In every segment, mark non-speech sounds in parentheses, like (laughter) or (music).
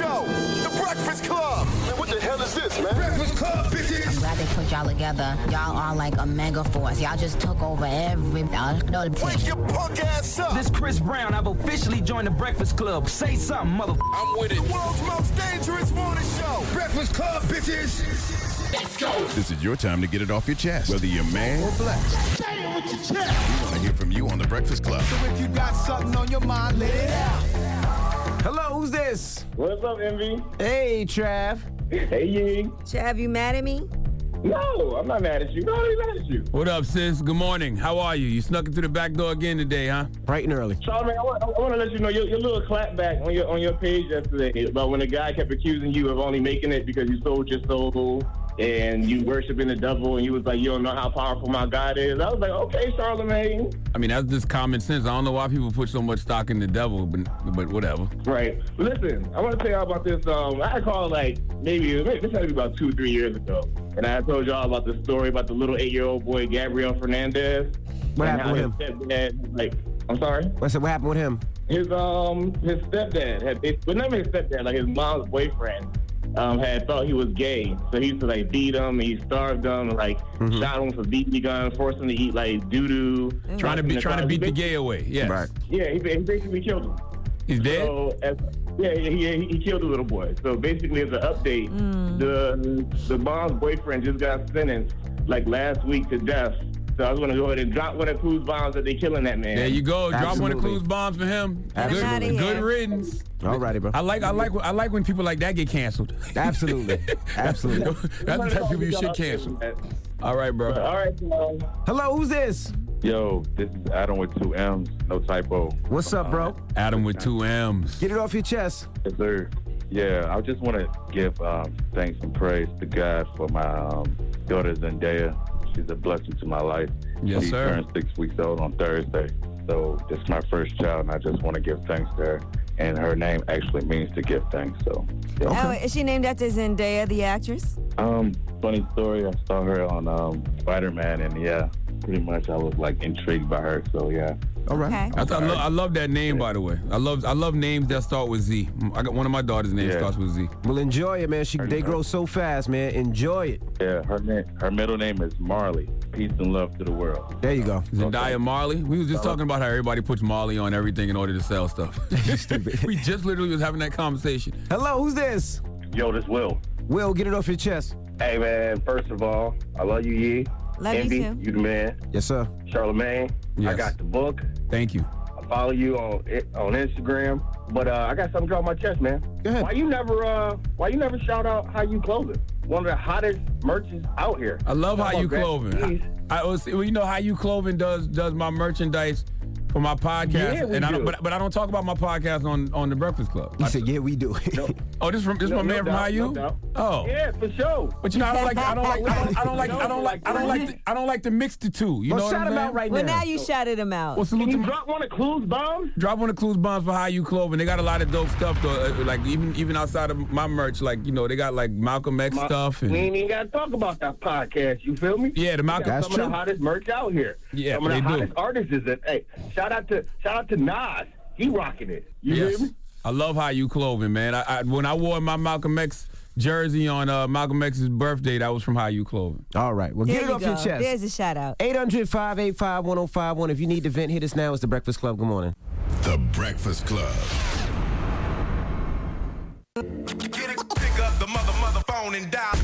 show, The Breakfast Club. Man, what the hell is this, man? Breakfast Club, bitches. I'm glad they put y'all together. Y'all are like a mega force. Y'all just took over every. Y'all know the Wake your punk ass up. This Chris Brown. I've officially joined the Breakfast Club. Say something, mother. I'm with it. The world's most dangerous morning show. Breakfast Club, bitches. Let's go. This is your time to get it off your chest, whether you're man or black. Say it with your chest. We want to hear from you on the Breakfast Club. So if you got something on your mind, let it out. Hello, who's this? What's up, Envy? Hey, Trav. Hey, Ying. Chav, you mad at me? No, I'm not mad at you. No, I'm mad at you. What up, sis? Good morning. How are you? You snuck into the back door again today, huh? Bright and early. Charlamagne, I want, I want to let you know your, your little clapback on your on your page yesterday about when a guy kept accusing you of only making it because you sold your soul and you worshiping the devil and you was like, you don't know how powerful my God is. I was like, okay, Charlamagne. I mean, that's just common sense. I don't know why people put so much stock in the devil, but but whatever. Right. Listen, I want to tell y'all about this. Um, I called like maybe maybe this had to be about two, three years ago, and I told y'all about the story about the little eight-year-old boy Gabriel Fernandez. What happened with him? Stepdad, like, I'm sorry. What's it? what happened with him? His um his stepdad had well not his stepdad like his mom's boyfriend um had thought he was gay so he used to like beat him and he starved him and like Mm-hmm. shot him with a BB gun forced him to eat like doo doo Trying to be trying to beat the gay away. Yes. Right. yeah he, he basically killed him He's dead. so as, yeah yeah he, he killed the little boy so basically as an update the the mom's boyfriend just got sentenced like last week to death so I was gonna go ahead and drop one of Clues bombs that they killing that man There you go. Drop one of Absolutely. Clues bombs for him. Absolutely. Good, here. good riddance. Alrighty, bro. I like I like I like when people like that get canceled. Absolutely. (laughs) Absolutely. That's the type of people you should cancel. All right, bro. All right, so, Hello, who's this? Yo, this is Adam with two M's, no typo. What's up, bro? Adam with two M's. Get it off your chest. Yes, sir. Yeah, I just want to give um, thanks and praise to God for my um, daughter Zendaya. She's a blessing to my life. Yes, she sir. turned six weeks old on Thursday. So this is my first child, and I just want to give thanks to her. And her name actually means to give thanks. So, yeah. Oh, is she named after Zendaya, the actress? Um, funny story. I saw her on um, Spider Man, and yeah, pretty much I was like intrigued by her. So yeah. All right. Okay. I, th- I, lo- I love that name, by the way. I love I love names that start with Z. Mm, I got one of my daughter's names Yeah. starts with Z. Well, enjoy it, man. She, they grow so fast, man. Enjoy it. Yeah, her name, her middle name is Marley. Peace and love to the world. There you go. Zendaya Marley. We was just talking about how everybody puts Marley on everything in order to sell stuff. (laughs) (laughs) we just literally was having that conversation. Hello, who's this? Yo, this Will. Will, get it off your chest. Hey man, first of all, I love you, Yee. Love Envy, you too. you the man. Yes, sir. Charlamagne, Yes. I got the book. Thank you. I follow you on on Instagram. But uh, I got something to draw my chest, man. Go ahead. Why you never uh why you never shout out how you clothing? One of the hottest merchants out here. I love Talk how you about Grant clothing. I, I was, well, you know how you clothing does does my merchandise for my podcast, Yeah, we and I don't, do. but, but I don't talk about my podcast on on the Breakfast Club. He I- said, yeah, we do. (laughs) oh, this from this No- my no man from doubt, How You? no. Oh, Yeah, for sure. but you know I don't like I don't like I don't, I don't like I don't like I don't like to, I don't like to mix the two. You well, know what shout I'm him out right Well, now. now you shouted him out. Well, salute Can to you my, drop one of Clues bombs? drop one of Clues bombs for How You Clothing. They got a lot of dope stuff though. uh, Like even even outside of my merch, like you know they got like Malcolm X My- stuff We ain't even got to talk about that podcast. You feel me? yeah, the Malcolm. got That's some true. of the hottest merch out here. Yeah, some of the they do. hottest artists is it. Hey, shout out to shout out to Nas. He rocking it. You Yes. hear me? I love how you clothing, man. I, I when I wore my Malcolm X jersey on uh, Malcolm X's birthday, that was from How You Clothing. All right. Well, there get it off go. your chest. There's a shout out. 800 585 1051. If you need to vent, hit us now. It's the Breakfast Club. Good morning. The Breakfast Club. Get it, pick up the mother, mother phone and dial.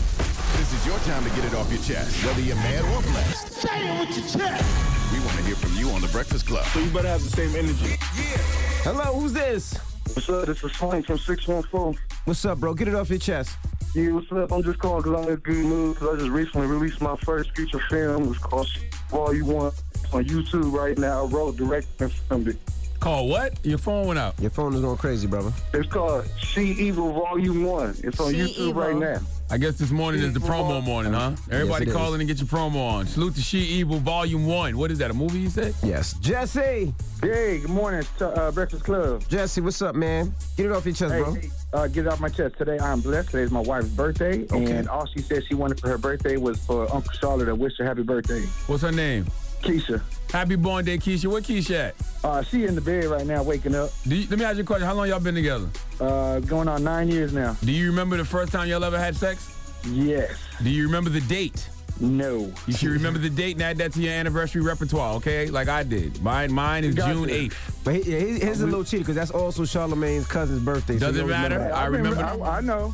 This is your time to get it off your chest, whether you're mad or blessed. Say it with your chest. We want to hear from you on the Breakfast Club. So you better have the same energy. Yeah. Hello, who's this? What's up? This is Slang from 614. What's up, bro? Get it off your chest. Yeah, what's up? I'm just calling because I'm in good mood because I just recently released my first feature film. It's called All You Want. It's on YouTube right now. I wrote, directed, and filmed it. Call what? Your phone went out. Your phone is going crazy, brother. It's called She Evil Volume 1. It's on She YouTube Evil. right now. I guess this morning is the promo morning, huh? Everybody it call is. in and get your promo on. Salute to She Evil Volume 1. What is that, a movie you said? Yes. Jesse. Hey, good morning, uh, Breakfast Club. Jesse, what's up, man? Get it off your chest, Hey, bro. hey, uh, get it off my chest. Today I'm blessed. Today's my wife's birthday, Okay. and all she said she wanted for her birthday was for Uncle Charlotte to wish her happy birthday. What's her name? Keisha. Happy born day, Keisha. Where Keisha at? Uh, she in the bed right now, waking up. You, let me ask you a question. How long y'all been together? Uh, going on nine years now. Do you remember the first time y'all ever had sex? Yes. Do you remember the date? No. You should remember the date and add that to your anniversary repertoire, okay? Like I did. Mine, mine is Gotcha. June 8th. But he, yeah, he- here's a little cheater because that's also Charlamagne's cousin's birthday. Does it you'll matter? remember. I remember. I, I know.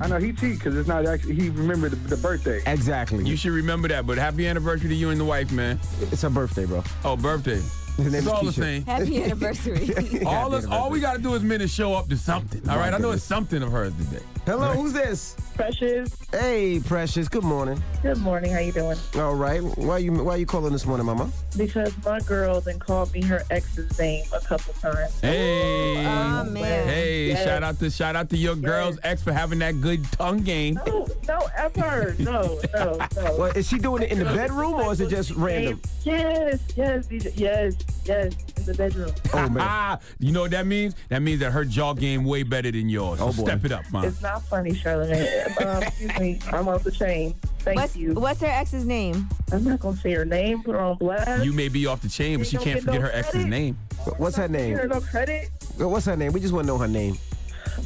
I know he cheat because it's not actually. He remembered the, the birthday. Exactly. You should remember that. But happy anniversary to you and the wife, man. it's her birthday, bro. Oh, birthday. His name It's is all the Keisha. same. Happy (laughs) anniversary. All us, all we got to do is men to show up to something. All right, I know it's something of hers today. Hello, who's this? Precious. Hey, Precious. Good morning. Good morning. How you doing? All right. Why you Why you calling this morning, Mama? Because my girl then called me her ex's name a couple times. Hey, oh, oh man. hey, Yes. shout out to shout out to your girl's ex for having that good tongue game. No, no, ever. (laughs) No, no, no. Well, is she doing it in the bedroom or is it just random? Yes, yes, yes, yes, in the bedroom. (laughs) Oh man. Ah, you know what that means? That means that her jaw game way better than yours. So Oh, boy. step it up, man. It's not funny, Charlamagne. Um, excuse me. (laughs) I'm off the chain. Thank What's, you. what's her ex's name? I'm not gonna say her name. Put her on blast. You may be off the chain, but she don't can't get no forget her ex's name. What's her Give her name? no credit. What's her name? We just want to know her name.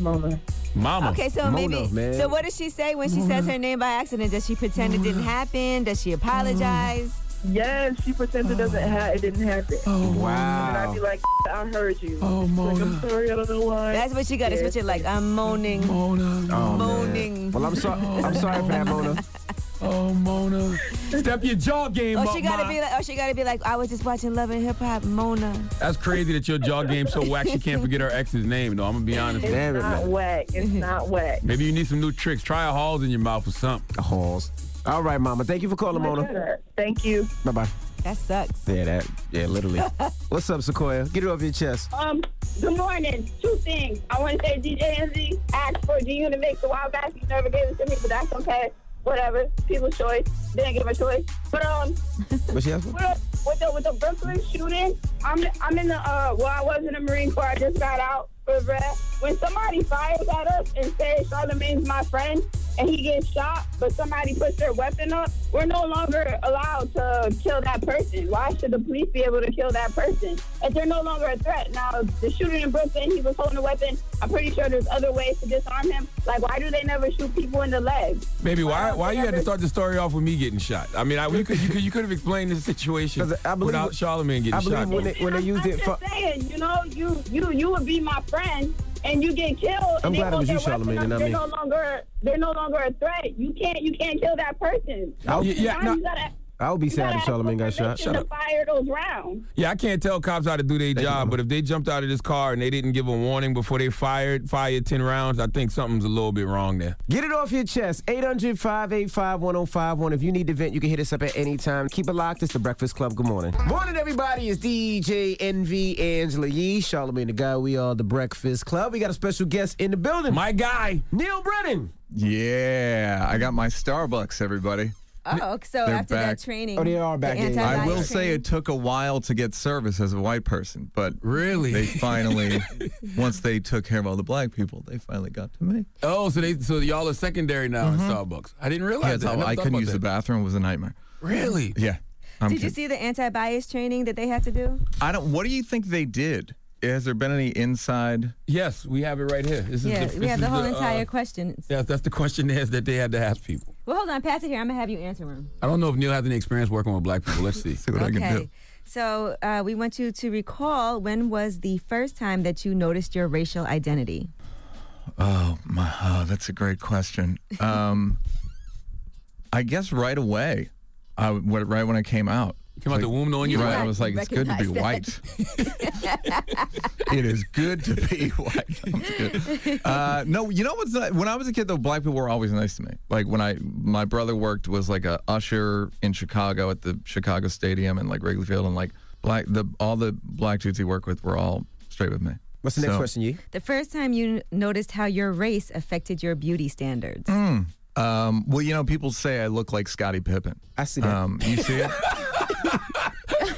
Mona. Mama. Okay, so Mona, maybe. man. So what does she say when she says her name by accident? Does she pretend it didn't happen? Does she apologize? Yes, she pretends it doesn't oh. ha- it didn't happen. Oh, wow! And I'd be like, I heard you. Oh, Like, Mona. I'm sorry, I don't know why. That's what she got to what you're like I'm moaning, Mona. Oh, man. moaning. Well, I'm sorry. I'm sorry for that, Mona. (laughs) Oh, Mona. Step your jaw game Oh, up, she gotta Ma. be like, oh, she gotta be like, I was just watching Love and Hip Hop, Mona. That's crazy that your jaw game's so whack she can't forget her ex's name, though. I'm gonna be honest. It's with you. Damn not man. whack. It's not whack. Maybe you need some new tricks. Try a halls in your mouth or something. The halls. All right, Mama. Thank you for calling, Mona. Thank you. Bye bye. That sucks. Yeah, that. Yeah, literally. (laughs) What's up, Sequoia? Get it off your chest. Um, good morning. Two things. I want to say DJ NZ asked for G Unit mix a while back. He never gave it to me, but that's okay. Whatever. People's choice. Didn't give him a choice. But um, What she asked for? with the, with the with the Brooklyn shooting, I'm I'm in the uh well I was in the Marine Corps. I just got out for breath. When somebody fires at us and says Charlamagne's my friend and he gets shot, but somebody puts their weapon up, we're no longer allowed to kill that person. Why should the police be able to kill that person if they're no longer a threat? Now the shooter in Brooklyn, he was holding a weapon. I'm pretty sure there's other ways to disarm him. Like why do they never shoot people in the leg? Baby, why why you had to start the story off with me getting shot? I mean, I, you could you could you could have explained the situation 'Cause I believe- without Charlamagne getting I believe shot. when they when they used I'm it for. saying, you know, you you you would be my friend, and you get killed. I'm and they glad it was you, Charlamagne, and not they're no longer they're no longer a threat. You can't you can't kill that person. I'll- Yeah, yeah, no- you gotta, I would be sad if have Charlamagne got shot. permission to fire those rounds. Yeah, I can't tell cops how to do their you, job, Mama. but if they jumped out of this car and they didn't give a warning before they fired fired ten rounds, I think something's a little bit wrong there. Get it off your chest. 800 585 1051. If you need to vent, you can hit us up at any time. Keep it locked. It's the Breakfast Club. Good morning. Morning, everybody. It's DJ Envy Angela Yee, Charlamagne the Guy. We are the Breakfast Club. We got a special guest in the building. My guy, Neal Brennan. Yeah, I got my Starbucks, everybody. Oh, so They're after back. that training. Oh, they are back, the yeah, yeah. I anti-bias will say it took a while to get service as a white person, but Really? they (laughs) finally, once they took care of all the black people, they finally got to me. Oh, so they so y'all are secondary now in Starbucks. I didn't realize Yeah, that. I, I couldn't about use the bathroom; it was a nightmare. Really? Yeah, I'm Did you see the anti-bias training that they had to do? I don't. What do you think they did? Has there been any inside? Yes, we have it right here. This is Yeah, the, we have is the whole uh, entire question. Yes, that's the questionnaires that they had to ask people. Well, hold on, pass it here. I'm gonna have you answer them. I don't know if Neal has any experience working with black people. Let's see. (laughs) See what I can do. Okay. So uh, we want you to recall when was the first time that you noticed your racial identity? Oh my, oh, that's a great question. Um, I guess right away, I, right when I came out. Came out the womb knowing you right. white? I was like, it's good to be Recognize white. (laughs) it is good to be (laughs) white. I'm just kidding. Uh, no, you know what's not, when I was a kid though, black people were always nice to me. Like when I my brother worked was like a usher in Chicago at the Chicago Stadium and like Wrigley Field and like black the all the black dudes he worked with were all straight with me. What's the next So- question, Yee? The first time you noticed how your race affected your beauty standards. Um, well, you know, people say I look like Scottie Pippen. I see that. Um, you see it? (laughs)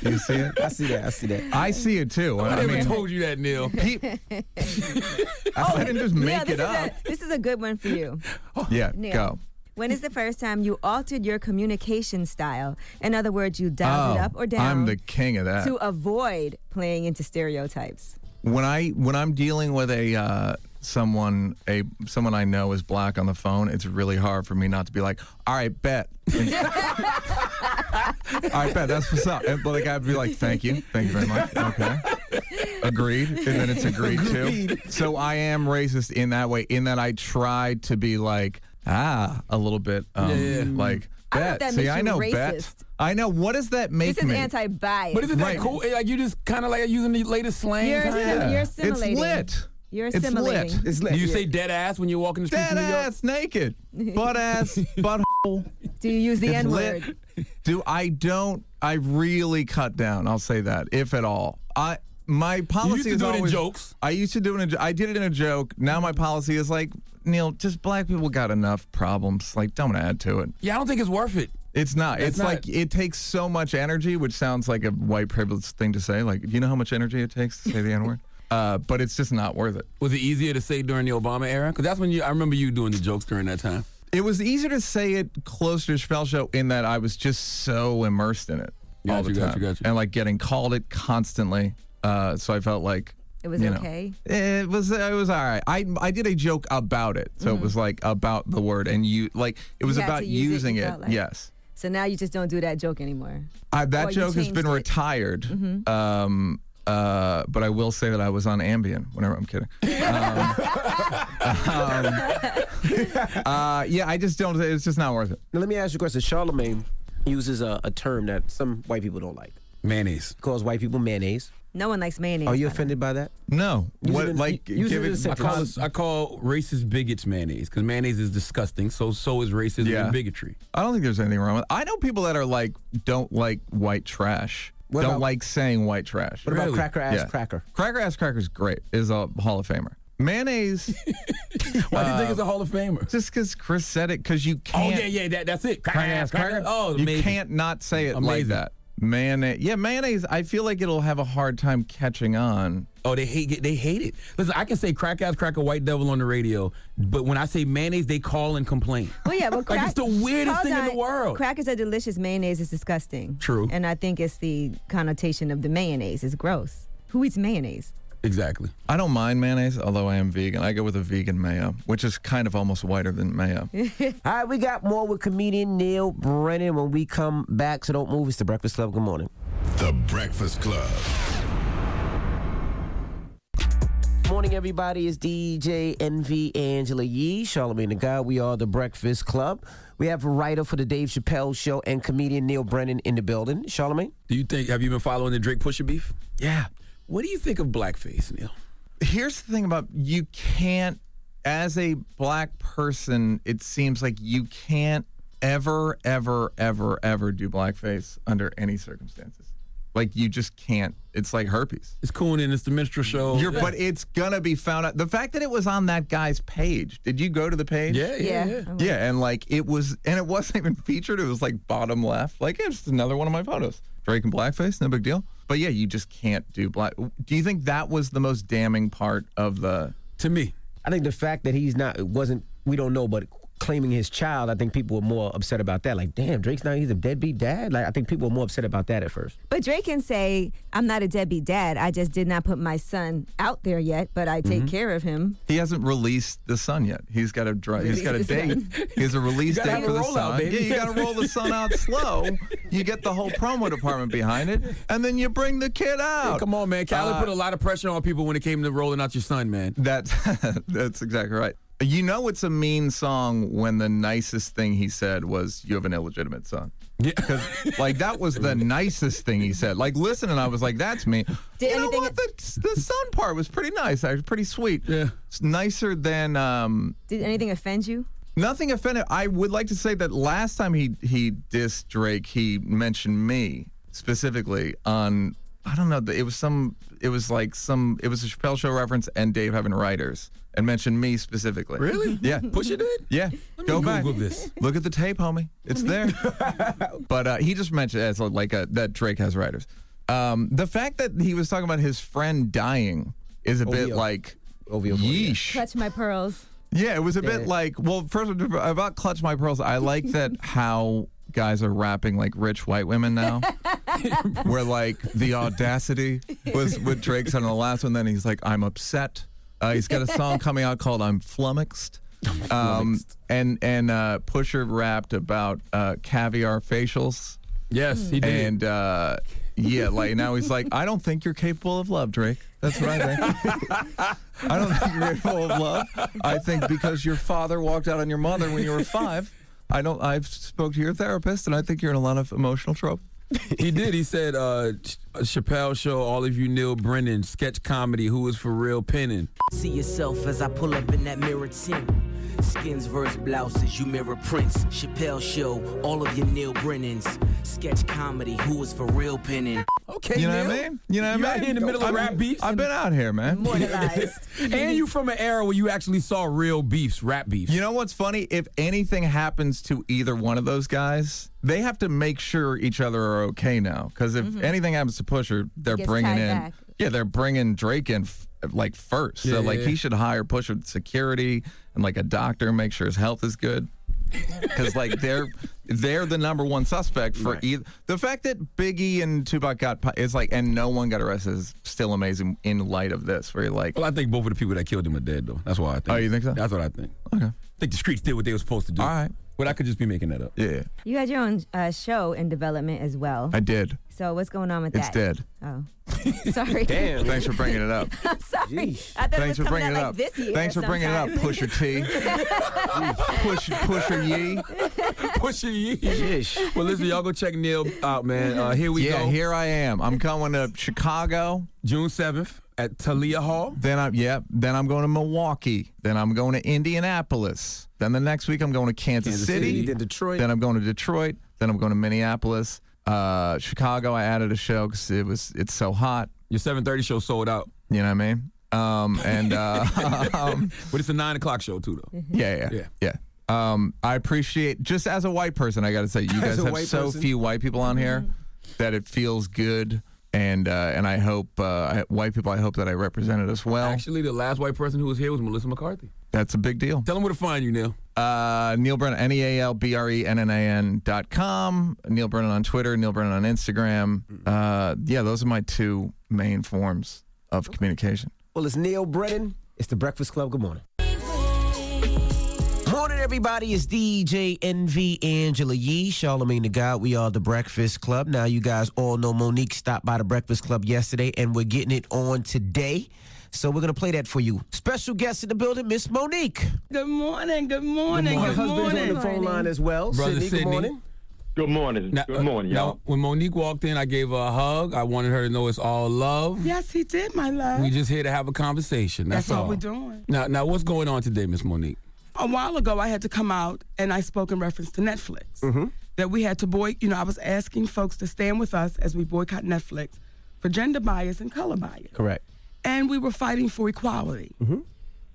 you see it? I see that. I see that. I see it too. I I never mean, told you that, Neal. (laughs) pe- I didn't just make yeah, this it is up. A, this is a good one for you. (laughs) Yeah, Neal. go. When is the first time you altered your communication style? In other words, you dialed it Oh, up or down I'm the king of that. to avoid playing into stereotypes. when I when I'm dealing with a uh, someone a someone I know is black on the phone, it's really hard for me not to be like, all right, bet. (laughs) all right, bet. That's what's up. And, but like I'd be like, thank you, thank you very much. Okay, agreed. And then it's agreed too. So I am racist in that way. In that I try to be like ah a little bit um, Yeah, yeah. like I don't know bet. if that See, I know racist. bet. I know. What does that make This is me? anti-bias. But isn't that Right. cool? Like you just kind of like using the latest slang. You're, kinda? you're It's assimilating. lit. You're It's assimilating. lit. It's Do you say dead ass when you walk in the streets Dead of New York? ass naked, (laughs) butt ass, butthole. (laughs) Do you use the N word? Do I don't? I really cut down. I'll say that, if at all. I my policy You used to is do it in always jokes. I used to do it. In a, I did it in a joke. Now my policy is like Neal. Just black people got enough problems. Like don't add to it. Yeah, I don't think it's worth it. It's not. It's it's not. like it takes so much energy, which sounds like a white privilege thing to say. Like, do you know how much energy it takes to say the N word? Uh, but it's just not worth it. Was it easier to say during the Obama era? Because that's when you. I remember you doing the jokes during that time. It was easier to say it closer to Chappelle show in that I was just so immersed in it all Got the time, got you, got you. and like getting called it constantly. Uh, so I felt like It was you know, okay. it was it was all right. I I did a joke about it, so it was like about the word, and you like it was Mm-hmm. You had about to use it, using it. like. yes, So now you just don't do that joke anymore. Or that you joke has been it. retired. Mhm. Um, uh, but I will say that I was on Ambien. Whenever I'm kidding. Um, (laughs) um, uh, yeah, I just don't. It's just not worth it. Now, let me ask you a question. Charlamagne uses a, a term that some white people don't like. Mayonnaise. Calls white people mayonnaise. No one likes mayonnaise. Are you by the way. offended by that? No. Use What it in- like use give it in a it? I sentence. call, I call racist bigots mayonnaise because mayonnaise is disgusting. So so is racism Yeah. and bigotry. I don't think there's anything wrong with. I know people that are like don't like white trash. What don't about- like saying white trash. What about Really? cracker ass Yeah. cracker? Cracker ass cracker's great. Is a Hall of Famer. Mayonnaise, (laughs) (laughs) Why do you think it's a Hall of Famer? just because Chris said it, because you Oh can't. Oh, yeah, yeah, that, that's it. Cracker Cracker ass ass cracker. Oh, you amazing. can't not say it like Amazing. that. Mayonnaise. Yeah, mayonnaise. I feel like it'll have a hard time catching on. Oh, they hate it. They hate it. Listen, I can say crack ass cracker white devil on the radio, but when I say mayonnaise, they call and complain. Well, yeah, but (laughs) Like, it's the weirdest Hold thing in the world. Crackers are delicious. Mayonnaise is disgusting. True. And I think it's the connotation of the mayonnaise. It's gross. Who eats mayonnaise? Exactly. I don't mind mayonnaise, although I am vegan. I go with a vegan mayo, which is kind of almost whiter than mayo. (laughs) All right, we got more with comedian Neal Brennan when we come back. So don't move. It's the Breakfast Club. Good morning. The Breakfast Club. Morning, everybody. It's DJ Envy Angela Yee, Charlamagne the Guy. We are the Breakfast Club. We have a writer for the Dave Chappelle Show and comedian Neal Brennan in the building. Charlamagne? Do you think? Have you been following the Drake Pusha beef? Yeah. What do you think of blackface, Neal? Here's the thing about you can't, as a black person, it seems like you can't ever, ever, ever, ever do blackface under any circumstances. Like you just can't. It's like herpes. It's Coonan. It's the minstrel show. You're, Yeah. But it's gonna be found out. The fact that it was on that guy's page. Did you go to the page? yeah, yeah, yeah. Yeah, and like it was, and it wasn't even featured. It was like bottom left. Like it's just another one of my photos. Drake and blackface, no big deal. But yeah, you just can't do black. Do you think that was the most damning part of the? To me, I think the fact that he's not, it wasn't, we don't know, but claiming his child, I think people were more upset about that. Like, damn, Drake's not, he's a deadbeat dad. Like, I think people were more upset about that at first. But Drake can say, I'm not a deadbeat dad. I just did not put my son out there yet, but I Mm-hmm. take care of him. He hasn't released the son yet. He's got a dri- he's got a date. son. He has a (laughs) release date for the son. baby. Yeah, you got to roll the son out (laughs) slow. You get the whole promo department behind it, and then you bring the kid out. Hey, come on, man. Khaled Uh, put a lot of pressure on people when it came to rolling out your son, man. That (laughs) that's exactly right. You know it's a mean song when the nicest thing he said was you have an illegitimate son. Yeah. (laughs) Cuz like that was the nicest thing he said. Like listen and I was like that's me. Did you know anything- what? The, the son part was pretty nice. Actually pretty sweet. Yeah. It's nicer than um Did anything offend you? Nothing offended. I would like to say that last time he he dissed Drake, he mentioned me specifically on I don't know. It was some. It was like some. It was a Chappelle Show reference and Dave having writers and mentioned me specifically. Really? Yeah. (laughs) Pusha did? Yeah. Let me Go back. Google this. Look at the tape, homie. It's there. (laughs) but uh, he just mentioned as like a, that Drake has writers. Um, the fact that he was talking about his friend dying is a bit like OVO, yeah. yeesh. Clutch my pearls. Yeah, it was a bit Yeah. like, well, first of all, about Clutch My Pearls, I like that (laughs) how guys are rapping like rich white women now. (laughs) Where like the audacity was with Drake's on the last one, then he's like, I'm upset. Uh, he's got a song (laughs) coming out called I'm Flummoxed. Um, and and uh, Pusha rapped about uh, caviar facials. Yes, he did. And uh, yeah, like now he's like, I don't think you're capable of love, Drake. That's what I think. (laughs) I don't think you're capable of love. I think because your father walked out on your mother when you were five. I don't. I've spoke to your therapist, and I think you're in a lot of emotional trouble. (laughs) he did. He said, uh, Ch- Chappelle show, all of you Neal Brennan, sketch comedy, who is for real penning. See yourself as I pull up in that mirror tint. Skins versus blouses, you mirror prints. Chappelle show, all of your Neal Brennans. Sketch comedy, who is for real penning. Okay, You know Neal. what I mean? You know what You I out mean? here in the middle of I've- rap beefs? I've been out here, man. (laughs) and you from an era where you actually saw real beefs, rap beefs. You know what's funny? If anything happens to either one of those guys, they have to make sure each other are okay now. Because if Mhm. anything happens to Pusha, they're bringing in. back. Yeah, they're bringing Drake in f- like first. Yeah, so like yeah, he should hire push with security and like a doctor, make sure his health is good. Because like they're they're the number one suspect for Right. either. The fact that Biggie and Tupac got is like and no one got arrested is still amazing in light of this. Where you're like, Well, I think both of the people that killed him are dead, though. That's why I think. Oh, you think so? That's what I think. okay, I think the streets did what they were supposed to do. all right, But I could just be making that up. yeah, You had your own uh, show in development as well. I did. so what's going on with It's that? It's dead. Oh, (laughs) sorry. Damn. Thanks for bringing it up. (laughs) I'm sorry. I thought Thanks it for was coming bringing out it like up. this year. Thanks for bringing it up. Pusha T. (laughs) Push, Pusher Yee. Pushing you. Yeesh. Well, listen, y'all go check Neal out, man. Uh, here we yeah, go. here I am. I'm coming to Chicago. June 7th at Thalia Hall. Then I'm yeah. Then I'm going to Milwaukee. Then I'm going to Indianapolis. Then the next week I'm going to Kansas, Kansas City. City, then Detroit. Then I'm going to Detroit. Then I'm going to Minneapolis. Uh, Chicago. I added a show because it was it's so hot. Your 7:30 show sold out, You know what I mean? Um, and uh, (laughs) um, but it's a nine o'clock show too, though. Yeah, yeah, Yeah. yeah. Um, I appreciate just as a white person, I got to say, you guys have so person? few white people on here that it feels good, and uh, and I hope uh, white people. I hope that I represented as well. Actually, the last white person who was here was Melissa McCarthy. That's a big deal. Tell them where to find you, Neal. Uh, Neal Brennan, N E A L B R E N N A N dot com. Neal Brennan on Twitter. Neal Brennan on Instagram. Uh, yeah, those are my two main forms of communication. Well, it's Neal Brennan. It's the Breakfast Club. Good morning. Morning, everybody. It's DJ Envy Angela Yee, Charlamagne the God. We are the Breakfast Club. Now, you guys all know Monique stopped by the Breakfast Club yesterday, and we're getting it on today. So we're gonna play that for you. Special guest in the building, Miss Monique. Good morning. Good morning. Good Her Good husband's morning. on the phone line as well. Brother Sydney, Sydney. good morning. Good morning. Now, Good morning, y'all. now, when Monique walked in, I gave her a hug. I wanted her to know it's all love. Yes, he did, my love. We just here to have a conversation. That's, That's all all we're doing. Now, now, what's going on today, Miss Monique? A while ago, I had to come out and I spoke in reference to Netflix. Mm-hmm. That we had to boy, you know, I was asking folks to stand with us as we boycott Netflix for gender bias and color bias. Correct. And we were fighting for equality. Mm-hmm.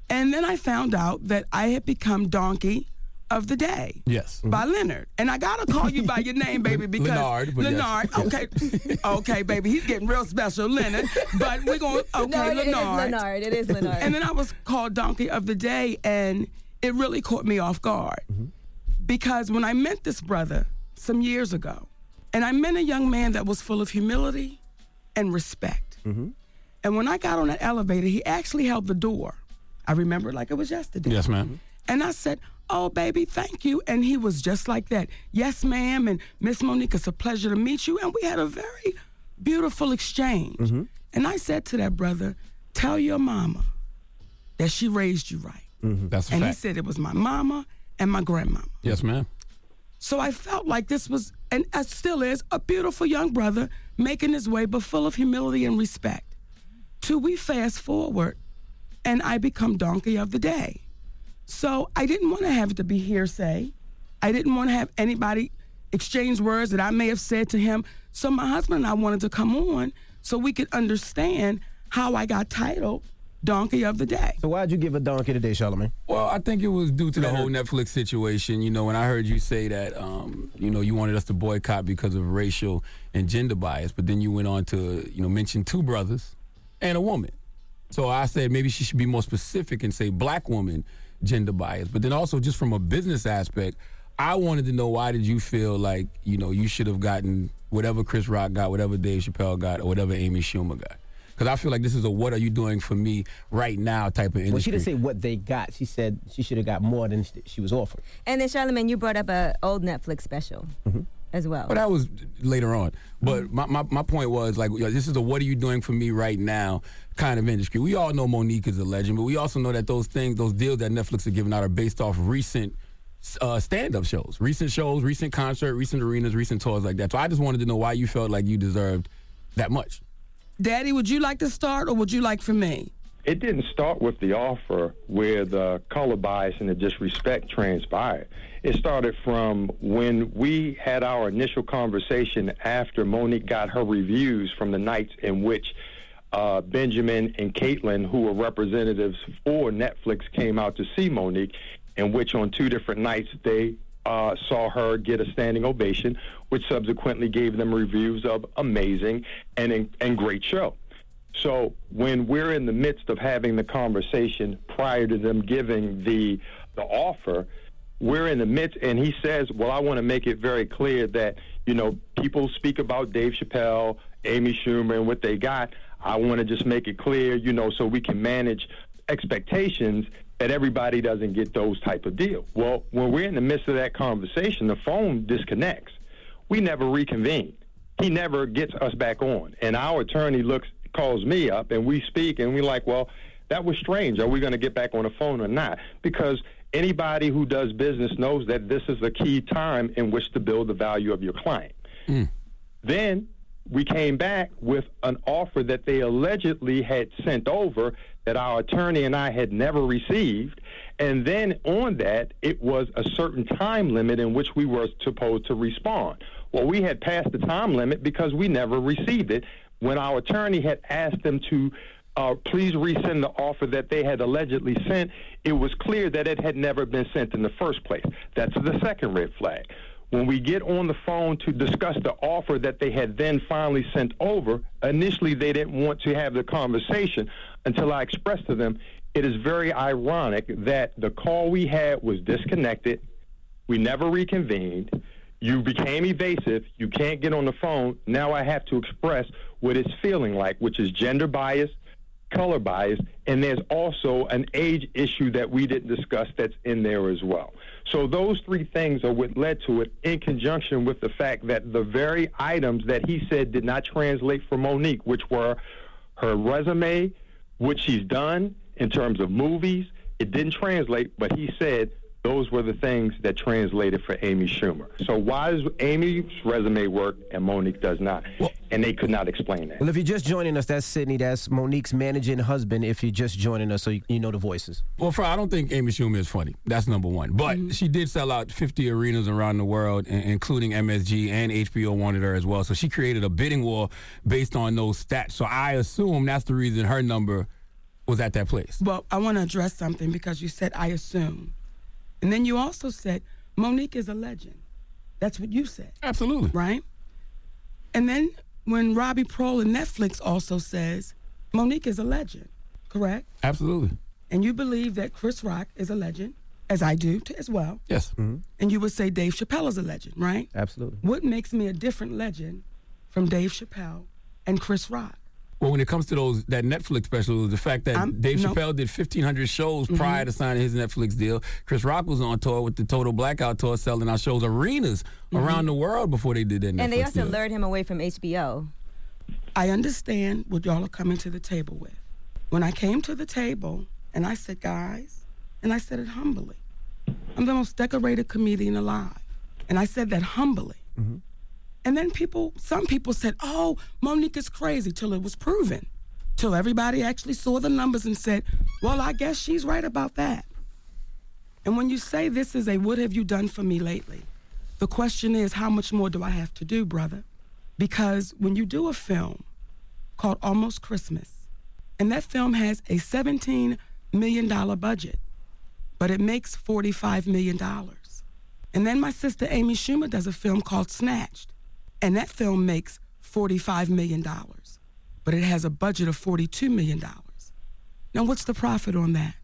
And then I found out that I had become donkey of the day. Yes. Mm-hmm. by Leonard. And I gotta call you by your name, baby, (laughs) because Leonard, but yes. Leonard. Okay, okay, baby, he's getting real special, Leonard. But we're going (laughs) okay, no, it is Leonard. Leonard. It is Leonard. And then I was called Donkey of the Day, and it really caught me off guard mm-hmm. because when I met this brother some years ago, and I met a young man that was full of humility and respect. Mm-hmm. And when I got on that elevator, he actually held the door. I remember it like it was yesterday. Yes, ma'am. Mm-hmm. And I said, Oh, baby, thank you. And he was just like that. Yes, ma'am. And Miss Monique, it's a pleasure to meet you. And we had a very beautiful exchange. And I said to that brother, Tell your mama that she raised you right. Mm-hmm. That's a And he said it was my mama and my grandmama. yes, ma'am. So I felt like this was, and still is, a beautiful young brother making his way, but full of humility and respect. Till we fast forward, and I become donkey of the day. So I didn't want to have it to be hearsay. I didn't want to have anybody exchange words that I may have said to him. So my husband and I wanted to come on so we could understand how I got titled Donkey of the Day. So why'd you give a donkey today, Charlamagne? Well, I think it was due to the whole Netflix situation. You know, when I heard you say that, um, you know, you wanted us to boycott because of racial and gender bias, but then you went on to, you know, mention two brothers and a woman. So I said maybe she should be more specific and say black woman, gender bias. But then also just from a business aspect, I wanted to know why did you feel like you know you should have gotten whatever Chris Rock got, whatever Dave Chappelle got, or whatever Amy Schumer got. Because I feel like this is a "What are you doing for me right now" type of industry. Well, she didn't say what they got. She said she should have got more than she- she was offered. And then Charlamagne, you brought up a old Netflix special as well. But that was later on. But my, my, my point was like, you know, this is a what are you doing for me right now kind of industry. We all know Monique is a legend, but we also know that those things, those deals that Netflix are giving out are based off recent uh, stand-up shows, recent shows, recent concert, recent arenas, recent tours like that. So I just wanted to know why you felt like you deserved that much. Daddy, would you like to start or would you like for me? It didn't start with the offer where the color bias and the disrespect transpired. It started from when we had our initial conversation after Monique got her reviews from the nights in which uh, Benjamin and Caitlin, who were representatives for Netflix, came out to see Monique, in which on two different nights they uh, saw her get a standing ovation, which subsequently gave them reviews of amazing and and great show. So when we're in the midst of having the conversation prior to them giving the the offer, we're in the midst, and he says, "Well, I want to make it very clear that you know people speak about Dave Chappelle, Amy Schumer, and what they got. I want to just make it clear, you know, so we can manage expectations." That everybody doesn't get those type of deals. Well, when we're in the midst of that conversation, the phone disconnects. We never reconvene. He never gets us back on. And our attorney looks calls me up and we speak and we're like, well, that was strange. Are we going to get back on the phone or not? Because anybody who does business knows that this is a key time in which to build the value of your client. Mm. Then we came back with an offer that they allegedly had sent over that our attorney and I had never received. And then on that, it was a certain time limit in which we were supposed to respond. Well, we had passed the time limit because we never received it. When our attorney had asked them to uh, please resend the offer that they had allegedly sent, it was clear that it had never been sent in the first place. That's the second red flag. When we get on the phone to discuss the offer that they had then finally sent over, initially they didn't want to have the conversation until I expressed to them it is very ironic that the call we had was disconnected. We never reconvened. You became evasive. You can't get on the phone. Now I have to express what it's feeling like, which is gender bias, color bias, and there's also an age issue that we didn't discuss that's in there as well. So those three things are what led to it in conjunction with the fact that the very items that he said did not translate for Monique, which were her resume, what she's done in terms of movies, it didn't translate, but he said those were the things that translated for Amy Schumer. So why does Amy's resume work and Monique does not? and they could not explain that. Well, if you're just joining us, that's Sydney. That's Monique's managing husband. If you're just joining us, so you, you know the voices. Well, for, I don't think Amy Schumer is funny. That's number one. But mm-hmm. she did sell out 50 arenas around the world, including MSG and HBO wanted her as well. So she created a bidding war based on those stats. So I assume that's the reason her number was at that place. Well, I want to address something because you said I assume. And then you also said Monique is a legend. That's what you said. Absolutely. Right? And then when Robbie Praw and Netflix also says Monique is a legend, correct? Absolutely. And you believe that Chris Rock is a legend, as I do t- as well. Yes. Mm-hmm. And you would say Dave Chappelle is a legend, right? Absolutely. What makes me a different legend from Dave Chappelle and Chris Rock? Well, when it comes to those that Netflix special, it was the fact that I'm- Dave no. Chappelle did 1,500 shows Mhm. prior to signing his Netflix deal. Chris Rock was on tour with the Total Blackout tour, selling our shows arenas around the world before they did that. Mm-hmm. And they also deal. lured him away from HBO. I understand what y'all are coming to the table with. When I came to the table and I said, guys, and I said it humbly, I'm the most decorated comedian alive. And I said that humbly. And then people, some people said, oh, Monique is crazy till it was proven. Till everybody actually saw the numbers and said, well, I guess she's right about that. And when you say this is a what have you done for me lately, the question is, how much more do I have to do, brother? Because when you do a film called Almost Christmas, and that film has a $17 million budget, but it makes $45 million. And then my sister Amy Schumer does a film called Snatched, and that film makes $45 million, but it has a budget of $42 million. Now, what's the profit on that?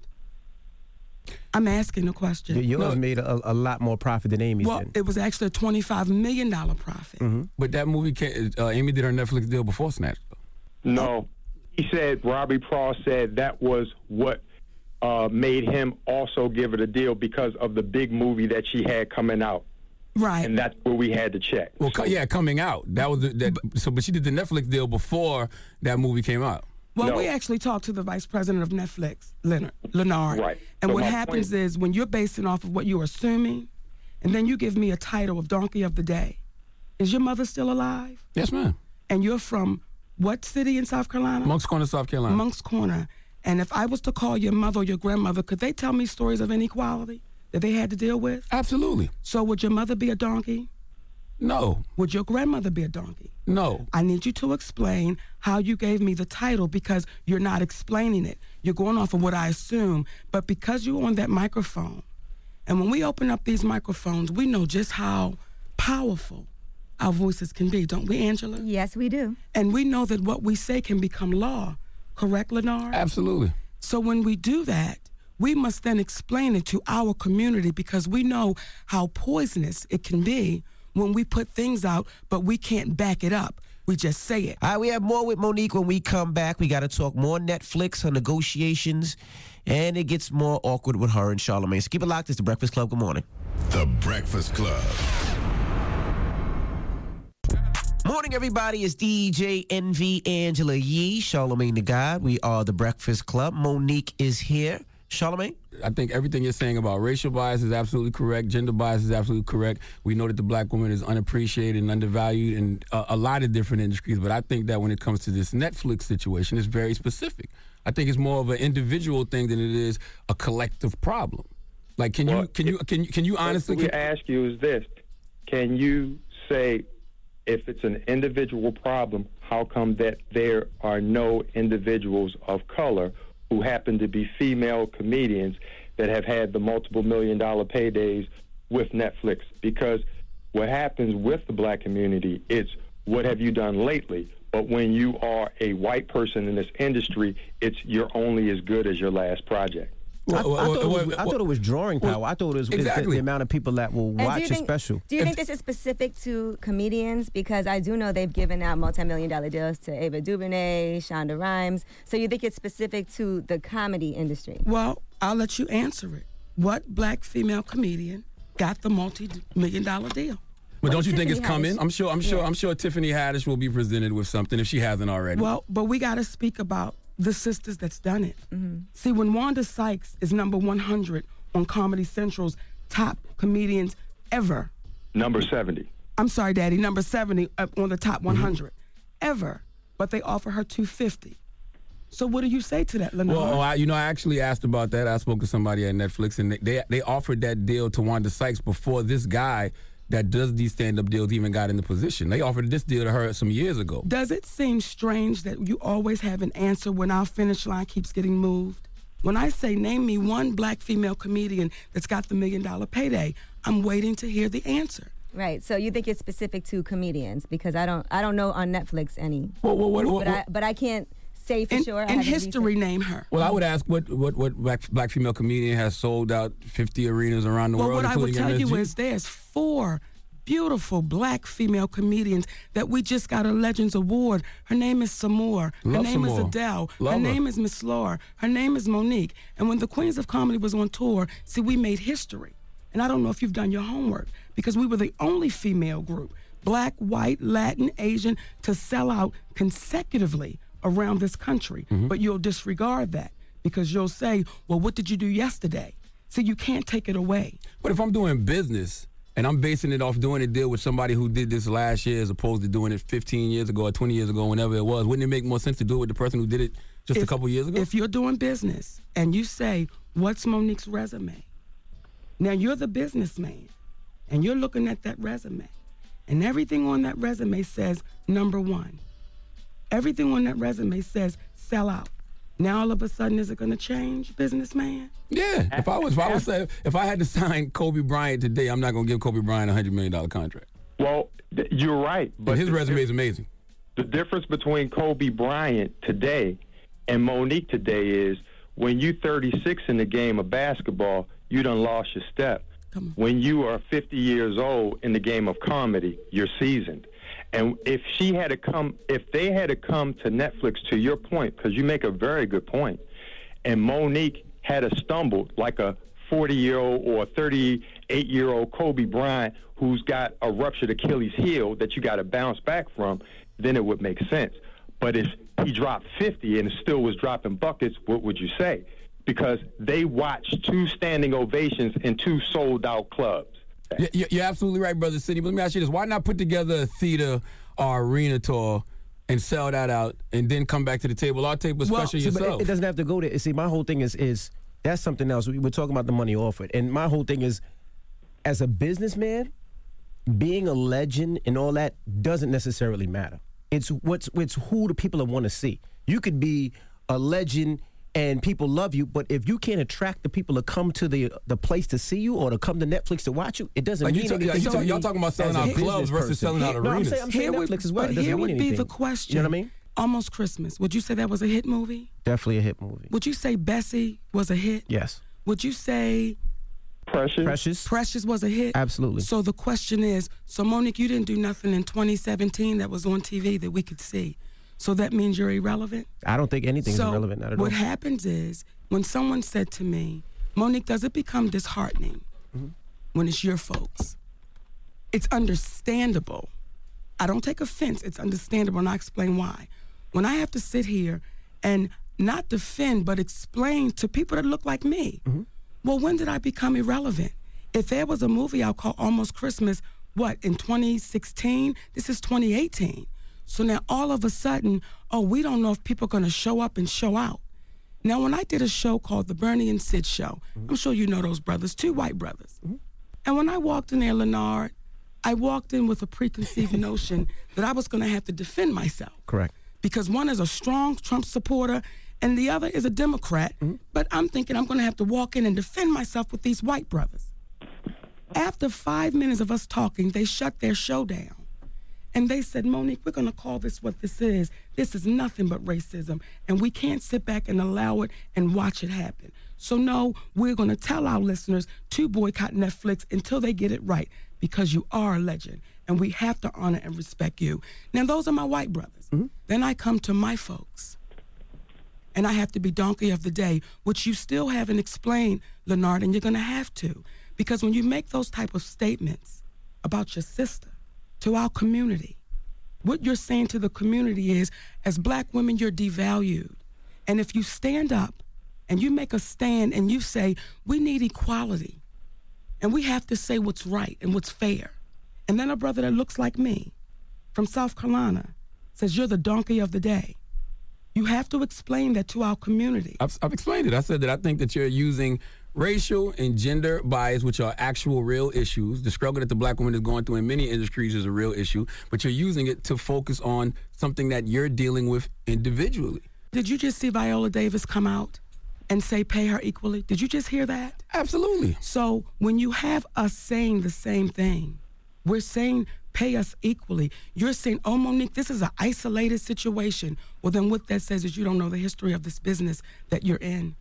I'm asking a question. Y- Yours No, made a, a lot more profit than Amy's well, did. it was actually a $25 million profit. But that movie, came, uh, Amy did her Netflix deal before Snatch. No. He said, Robbie Praw said that was what uh, made him also give it a deal because of the big movie that she had coming out. Right. And that's where we had to check. Well, co- yeah, coming out. That was the, that. Mm-hmm. So, but she did the Netflix deal before that movie came out. Well, we actually talked to the vice president of Netflix, Leonard Leonard. Right. And So what happens point- is when you're basing off of what you're assuming, and then you give me a title of Donkey of the Day. Is your mother still alive? Yes, ma'am. And you're from what city in South Carolina? Moncks Corner, South Carolina. Moncks Corner. And if I was to call your mother or your grandmother, could they tell me stories of inequality that they had to deal with? Absolutely. So would your mother be a donkey? No. Would your grandmother be a donkey? No. I need you to explain how you gave me the title because you're not explaining it. You're going off of what I assume. But because you're on that microphone, and when we open up these microphones, we know just how powerful our voices can be, don't we, Angela? Yes, we do. And we know that what we say can become law. Correct, Lenore? Absolutely. So when we do that, we must then explain it to our community because we know how poisonous it can be when we put things out, but we can't back it up. We just say it. All right, we have more with Monique when we come back. We got to talk more Netflix, her negotiations, and it gets more awkward with her and Charlamagne. So keep it locked. It's the Breakfast Club. Good morning. The Breakfast Club. Morning, everybody. It's DJ Envy Angela Yee, Charlamagne the God. We are the Breakfast Club. Monique is here. Charlamagne? I think everything you're saying about racial bias is absolutely correct. Gender bias is absolutely correct. We know that the black woman is unappreciated and undervalued in a, a lot of different industries. But I think that when it comes to this Netflix situation, it's very specific. I think it's more of an individual thing than it is a collective problem. Like, can you can you can you can you honestly? What we Can, ask you is this: Can you say if it's an individual problem, how come that there are no individuals of color who happen to be female comedians that have had the multiple million dollar paydays with Netflix? Because what happens with the black community, it's what have you done lately? But when you are a white person in this industry, it's you're only as good as your last project. I, I thought, it was, I thought it was drawing power. I thought it was it's the- Exactly. the, amount of people that will And do watch you a think, special. Do you think this is specific to comedians? Because I do know they've given out multi-million dollar deals to Ava DuVernay, Shonda Rhimes. So you think it's specific to the comedy industry? Well, I'll let you answer it. What black female comedian got the multi-million dollar deal? but don't you think it's Tiffany coming? Haddish. I'm sure. I'm sure. Yeah. I'm sure Tiffany Haddish will be presented with something if she hasn't already. Well, but we got to speak about the sisters that's done it. Mm-hmm. See, when Wanda Sykes is number 100 on Comedy Central's top comedians ever, Number 70. I'm sorry, Daddy, number 70 up on the top mm-hmm. 100 ever, but they offer her 250. So what do you say to that, Lenore? Well, oh, I, you know, I actually asked about that. I spoke to somebody at Netflix, and they, they they offered that deal to Wanda Sykes before this guy that does these stand up deals even got in the position. They offered this deal to her some years ago. Does it seem strange that you always have an answer when our finish line keeps getting moved? When I say name me one black female comedian that's got the million dollar payday, I'm waiting to hear the answer. Right. So you think it's specific to comedians? Because I don't, I don't know on Netflix any. Well, well, what- what- but I, but I can't say for In, sure. I in haven't history, name her. Well, I would ask what what what black, black female comedian has sold out 50 arenas around the Well, world, what I would including tell you is there's four beautiful black female comedians that we just got a Legends Award. Her name is Sommore. Her Love name is Adele. Love her her. name is Miss Laura. Her name is Monique. And when the Queens of Comedy was on tour, see, we made history. And I don't know if you've done your homework because we were the only female group, black, white, Latin, Asian, to sell out consecutively around this country. Mm-hmm. But you'll disregard that because you'll say, well, what did you do yesterday? So you can't take it away. But if I'm doing business and I'm basing it off doing a deal with somebody who did this last year as opposed to doing it 15 years ago or 20 years ago, whenever it was, wouldn't it make more sense to do it with the person who did it just a couple years ago? If you're doing business and you say, What's Monique's resume? Now you're the businessman and you're looking at that resume, and everything on that resume says number one. Everything on that resume says sell out. Now all of a sudden, is it going to change, businessman? Yeah. If I was, if I was, if I had to sign Kobe Bryant today, I'm not going to give Kobe Bryant a hundred million dollar contract. Well, th- you're right. But his the resume is amazing. The difference between Kobe Bryant today and Monique today is when you 36 in the game of basketball, you done lost your step. When you are 50 years old in the game of comedy, you're seasoned. And if she had to come, if they had to come to Netflix, to your point, because you make a very good point, and Monique had to stumble like a 40 year old or 38 year old Kobe Bryant who's got a ruptured Achilles heel that you got to bounce back from, then it would make sense. But if he dropped 50 and still was dropping buckets, what would you say? Because they watched two standing ovations in two sold out clubs. Y- You're absolutely right, brother Sidney. But let me ask you this: Why not put together a theater or arena tour and sell that out, and then come back to the table? Our table take a special see, but yourself. it, it doesn't have to go there. See, my whole thing is is that's something else. We were talking about the money offered, and my whole thing is, as a businessman, being a legend and all that doesn't necessarily matter. It's what's it's who the people want to see. You could be a legend and people love you, but if you can't attract the people to come to the the place to see you or to come to Netflix to watch you, it doesn't Like, you mean talk- anything. you to talk- me y'all talking about selling as out business clubs versus person. selling out No, I'm saying, I'm saying Here would- Netflix as well. But It doesn't here mean would be anything. the question. You know what I mean? Almost Christmas. Would you say that was a hit movie? Definitely a hit movie. Would you say Bessie was a hit? Yes. Would you say Precious? Precious. Precious was a hit? Absolutely. So the question is, so Monique, you didn't do nothing in 2017 that was on TV that we could see. So that means you're irrelevant? I don't think anything's so irrelevant. Not at what all. happens is when someone said to me, Monique, does it become disheartening Mm-hmm. when it's your folks? It's understandable. I don't take offense. It's understandable, and I explain why. When I have to sit here and not defend, but explain to people that look like me, Mm-hmm. well, when did I become irrelevant? If there was a movie I'll call Almost Christmas, what, in 2016? This is 2018. So now all of a sudden, oh, we don't know if people are going to show up and show out. Now, when I did a show called The Bernie and Sid Show, I'm sure you know those brothers, two white brothers. Mm-hmm. And when I walked in there, Lenard, I walked in with a preconceived (laughs) notion that I was going to have to defend myself Correct. because one is a strong Trump supporter and the other is a Democrat. Mm-hmm. But I'm thinking I'm going to have to walk in and defend myself with these white brothers. After five minutes of us talking, they shut their show down. And they said, Monique, we're going to call this what this is. This is nothing but racism. And we can't sit back and allow it and watch it happen. So, no, we're going to tell our listeners to boycott Netflix until they get it right because you are a legend and we have to honor and respect you. Now, those are my white brothers. Mm-hmm. Then I come to my folks and I have to be donkey of the day, which you still haven't explained, Lenard, and you're going to have to. Because when you make those type of statements about your sister to our community, what you're saying to the community is, as black women, you're devalued. And if you stand up and you make a stand and you say, we need equality, and we have to say what's right and what's fair. And then a brother that looks like me from South Carolina says, you're the donkey of the day. You have to explain that to our community. I've, I've explained it. I said that I think that you're using racial and gender bias, which are actual real issues. The struggle that the black woman is going through in many industries is a real issue, but you're using it to focus on something that you're dealing with individually. Did you just see Viola Davis come out and say pay her equally? Did you just hear that? Absolutely. So when you have us saying the same thing, we're saying pay us equally. You're saying, oh, Monique, this is an isolated situation. Well, then what that says is you don't know the history of this business that you're in.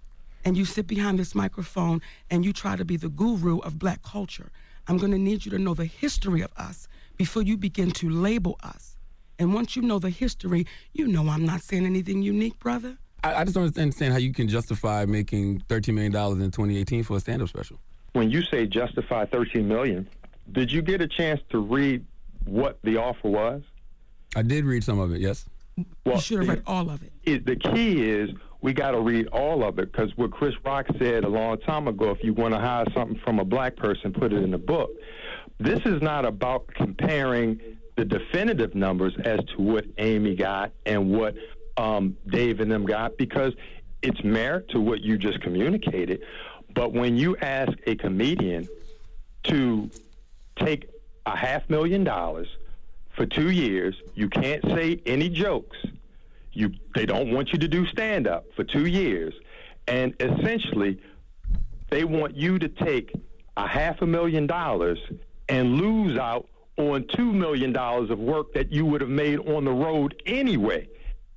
And you sit behind this microphone and you try to be the guru of black culture. I'm going to need you to know the history of us before you begin to label us. And once you know the history, you know I'm not saying anything unique, brother. I, I just don't understand how you can justify making $13 million in 2018 for a stand up special. When you say justify 13 million, did you get a chance to read what the offer was? I did read some of it, yes. Well, you should have read all of it. it, the key is we got to read all of it because what Chris Rock said a long time ago, if you want to hire something from a black person, put it in the book. This is not about comparing the definitive numbers as to what Amy got and what um, Dave and them got because it's merit to what you just communicated. But when you ask a comedian to take a half million dollars for two years, you can't say any jokes. You they don't want you to do stand up for two years, and essentially, they want you to take a half a million dollars and lose out on two million dollars of work that you would have made on the road anyway.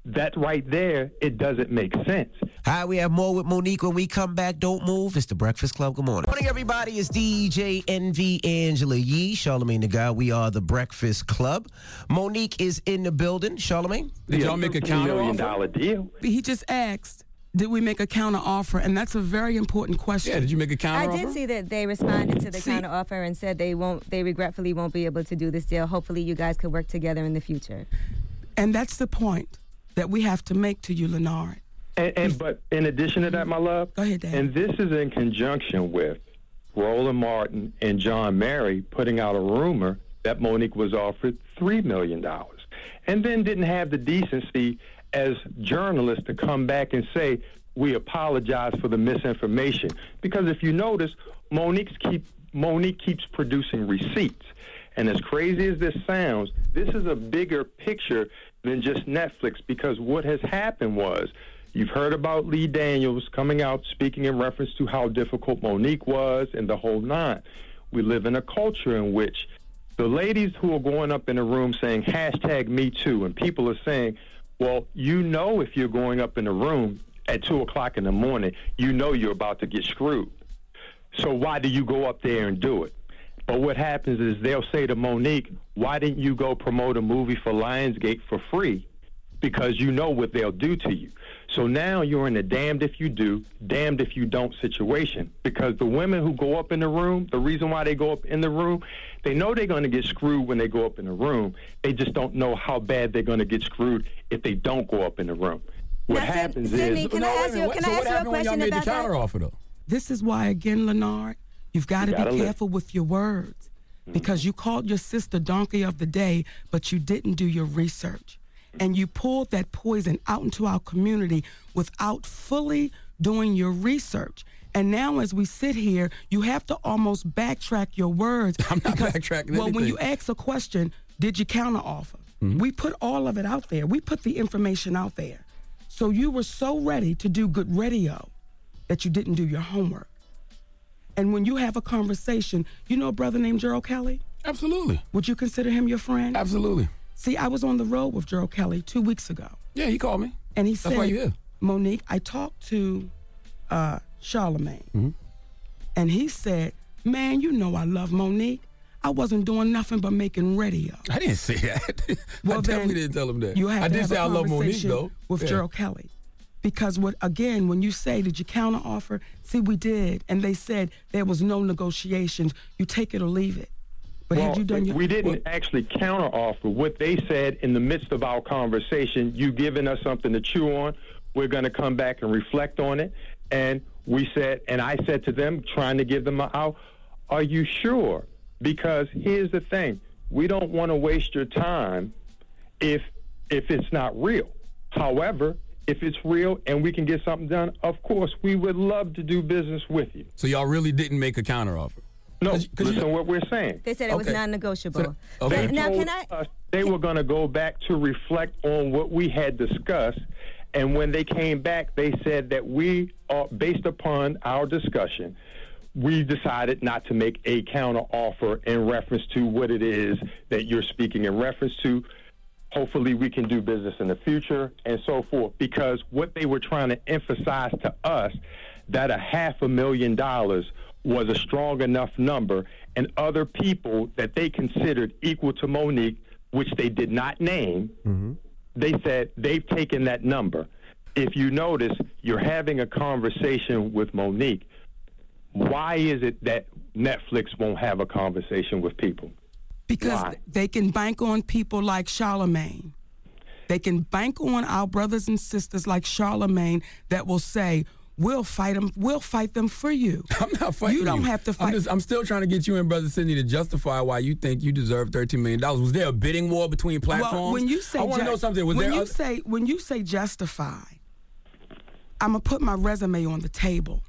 That right there, it doesn't make sense. Hi, we have more with Monique when we come back. Don't move. It's the Breakfast Club. Good morning. Morning, everybody. It's DJ Envy Angela Yee, Charlamagne the God. We are the Breakfast Club. Monique is in the building. Charlamagne? Did y'all make a counter million offer? dollar deal. He just asked, did we make a counter offer? And that's a very important question. Yeah, did you make a counter I did see that they responded to the counter offer and said they won't. They regretfully won't be able to do this deal. Hopefully, you guys could work together in the future. And that's the point that we have to make to you, Lenard. And, and but in addition to that, my love, Go ahead, Dad. and this is in conjunction with Roland Martin and Jawn Murray putting out a rumor that Monique was offered three million dollars, and then didn't have the decency as journalists to come back and say we apologize for the misinformation. Because if you notice, Monique's keep Monique keeps producing receipts. And as crazy as this sounds, this is a bigger picture than just Netflix because what has happened was you've heard about Lee Daniels coming out speaking in reference to how difficult Monique was and the whole nine. We live in a culture in which the ladies who are going up in a room saying hashtag me too, and people are saying, well, you know if you're going up in a room at 2 o'clock in the morning, you know you're about to get screwed. So why do you go up there and do it? But what happens is they'll say to Monique, why didn't you go promote a movie for Lionsgate for free? Because you know what they'll do to you. So now you're in a damned if you do, damned if you don't situation. Because the women who go up in the room, the reason why they go up in the room, they know they're going to get screwed when they go up in the room. They just don't know how bad they're going to get screwed if they don't go up in the room. What Now, happens Sidney, is can I ask you? Can I ask you a question about that? offer though? This is why, again, Lenard, you've got to be live. careful with your words mm-hmm. because you called your sister donkey of the day, but you didn't do your research. And you pulled that poison out into our community without fully doing your research. And now, as we sit here, you have to almost backtrack your words. (laughs) I'm not because, backtracking Well, when you anything. ask a question, did you counter offer? Mm-hmm. We put all of it out there. We put the information out there. So you were so ready to do good radio that you didn't do your homework. And when you have a conversation, you know a brother named Gerald Kelly? Absolutely. Would you consider him your friend? Absolutely. See, I was on the road with Gerald Kelly two weeks ago. Yeah, he called me. And he That's said, why you here. Monique, I talked to uh, Charlamagne. Mm-hmm. And he said, Man, you know I love Monique. I wasn't doing nothing but making radio. I didn't say that. (laughs) Well, I definitely didn't tell him that. You have I did say I love Monique though. with Yeah. Gerald Kelly. Because what again, when you say did you counter offer? See, we did, and they said there was no negotiations. You take it or leave it. But well, had you done your we didn't actually counteroffer what they said in the midst of our conversation. You giving us something to chew on. We're going to come back and reflect on it. And we said, and I said to them, trying to give them a out, are you sure? Because here's the thing: we don't want to waste your time if if it's not real. However, if it's real and we can get something done, of course, we would love to do business with you. So y'all really didn't make a counter offer. No, listen what we're saying. They said it was non-negotiable. They Now, can I? us they were going to go back to reflect on what we had discussed, and when they came back, they said that we, are, based upon our discussion, we decided not to make a counter offer in reference to what it is that you're speaking in reference to. Hopefully, we can do business in the future and so forth. Because what they were trying to emphasize to us that a half a million dollars was a strong enough number, and other people that they considered equal to Monique, which they did not name, mm-hmm. they said they've taken that number. If you notice, you're having a conversation with Monique. Why is it that Netflix won't have a conversation with people? Because Why? they can bank on people like Charlamagne. They can bank on our brothers and sisters like Charlamagne that will say, "We'll fight them. We'll fight them for you." (laughs) I'm not fighting You don't have to I'm, fight. just, I'm still trying to get you and Brother Sidney to justify why you think you deserve $13 million. Was there a bidding war between platforms? Well, when you say I want to ju- know something. Was when you other- say when you say justify, I'm gonna put my resume on the table.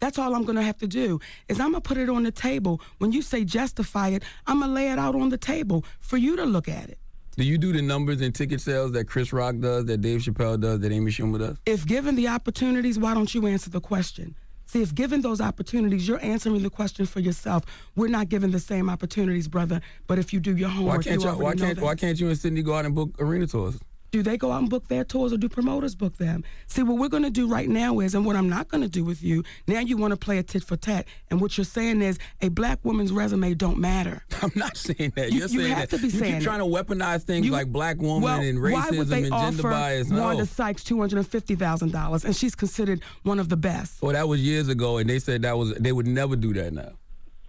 That's all I'm gonna have to do is I'm gonna put it on the table. When you say justify it, I'm gonna lay it out on the table for you to look at it. Do you do the numbers and ticket sales that Chris Rock does, that Dave Chappelle does, that Amy Schumer does? If given the opportunities, why don't you answer the question? See, if given those opportunities, you're answering the question for yourself. We're not given the same opportunities, brother. But if you do your Why homework, can't you why can't why can't you and Sidney go out and book arena tours? Do they go out and book their tours or do promoters book them? See, what we're going to do right now is, and what I'm not going to do with you, now you want to play a tit for tat. And what you're saying is a black woman's resume don't matter. (laughs) I'm not saying that. You- You're you saying have that. to be you saying keep trying to weaponize things You- like black woman well, and why would racism they and gender offer bias. No. Wanda Sykes two hundred and fifty thousand dollars, and she's considered one of the best. Well, that was years ago, and they said that was they would never do that now.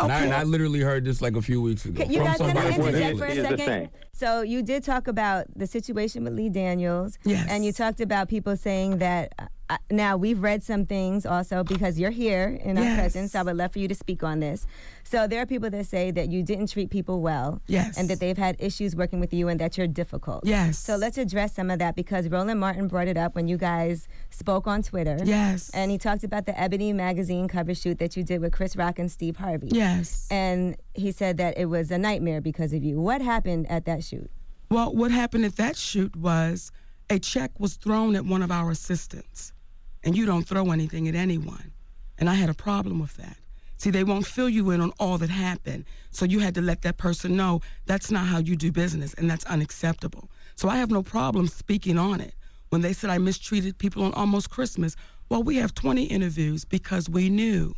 And, I, Okay. and I literally heard this like a few weeks ago. Can you from guys can I somebody from interject England. for a Here's the second? So you did talk about the situation with Lee Daniels, Yes. and you talked about people saying that. Uh, now we've read some things also because you're here in our Yes. presence. I would love for you to speak on this. So there are people that say that you didn't treat people well, Yes. and that they've had issues working with you, and that you're difficult. Yes. So let's address some of that because Roland Martin brought it up when you guys spoke on Twitter. Yes. And he talked about the Ebony magazine cover shoot that you did with Chris Rock and Steve Harvey. Yes. And he said that it was a nightmare because of you. What happened at that shoot? Well, what happened at that shoot was a check was thrown at one of our assistants, and you don't throw anything at anyone. And I had a problem with that. See, they won't fill you in on all that happened. So you had to let that person know that's not how you do business, and that's unacceptable. So I have no problem speaking on it. When they said I mistreated people on Almost Christmas, well, we have 20 interviews because we knew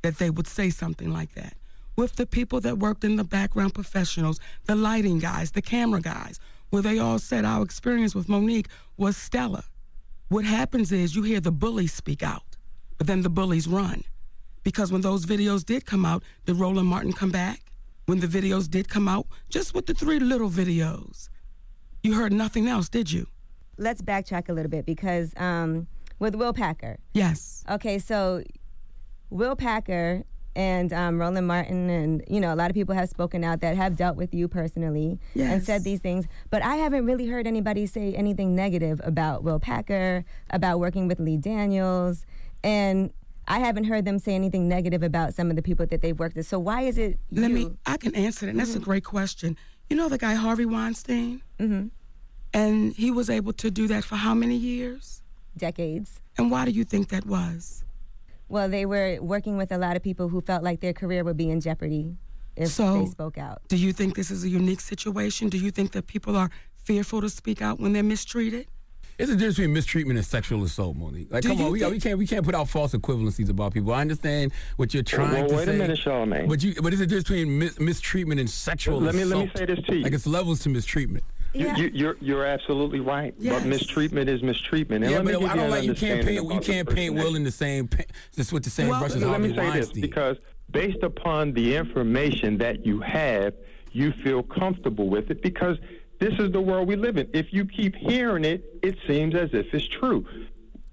that they would say something like that. With the people that worked in the background professionals, the lighting guys, the camera guys, where they all said our experience with Monique was stellar. What happens is you hear the bullies speak out, but then the bullies run. Because when those videos did come out, did Roland Martin come back? When the videos did come out, just with the three little videos, you heard nothing else, did you? Let's backtrack a little bit because um, with Will Packer. Yes. Okay, so Will Packer and um, Roland Martin, and you know, a lot of people have spoken out that have dealt with you personally and said these things. But I haven't really heard anybody say anything negative about Will Packer, about working with Lee Daniels, and I haven't heard them say anything negative about some of the people that they've worked with. So why is it? Let you? me, I can answer that. And that's a great question. You know the guy Harvey Weinstein? Mm-hmm. And he was able to do that for how many years? Decades. And why do you think that was? Well, they were working with a lot of people who felt like their career would be in jeopardy if So- they spoke out. Do you think this is a unique situation? Do you think that people are fearful to speak out when they're mistreated? It's a difference between mistreatment and sexual assault, Monique. Like, Do come on, we, think- we can't we can't put out false equivalencies about people. I understand what you're trying well, to wait say. Wait a minute, Charlamagne. But you, but it's a difference between mis- mistreatment and sexual assault. Let me- let me say this to you. Like it's levels to mistreatment. You, you, you're you're absolutely right. Yes. But mistreatment is mistreatment. And yeah, let me but I don't like you can't paint you can't paint Will in the same pa- just with the same brush as let Harvey me say Weinstein. this because based upon the information that you have, you feel comfortable with it because this is the world we live in. If you keep hearing it, it seems as if it's true.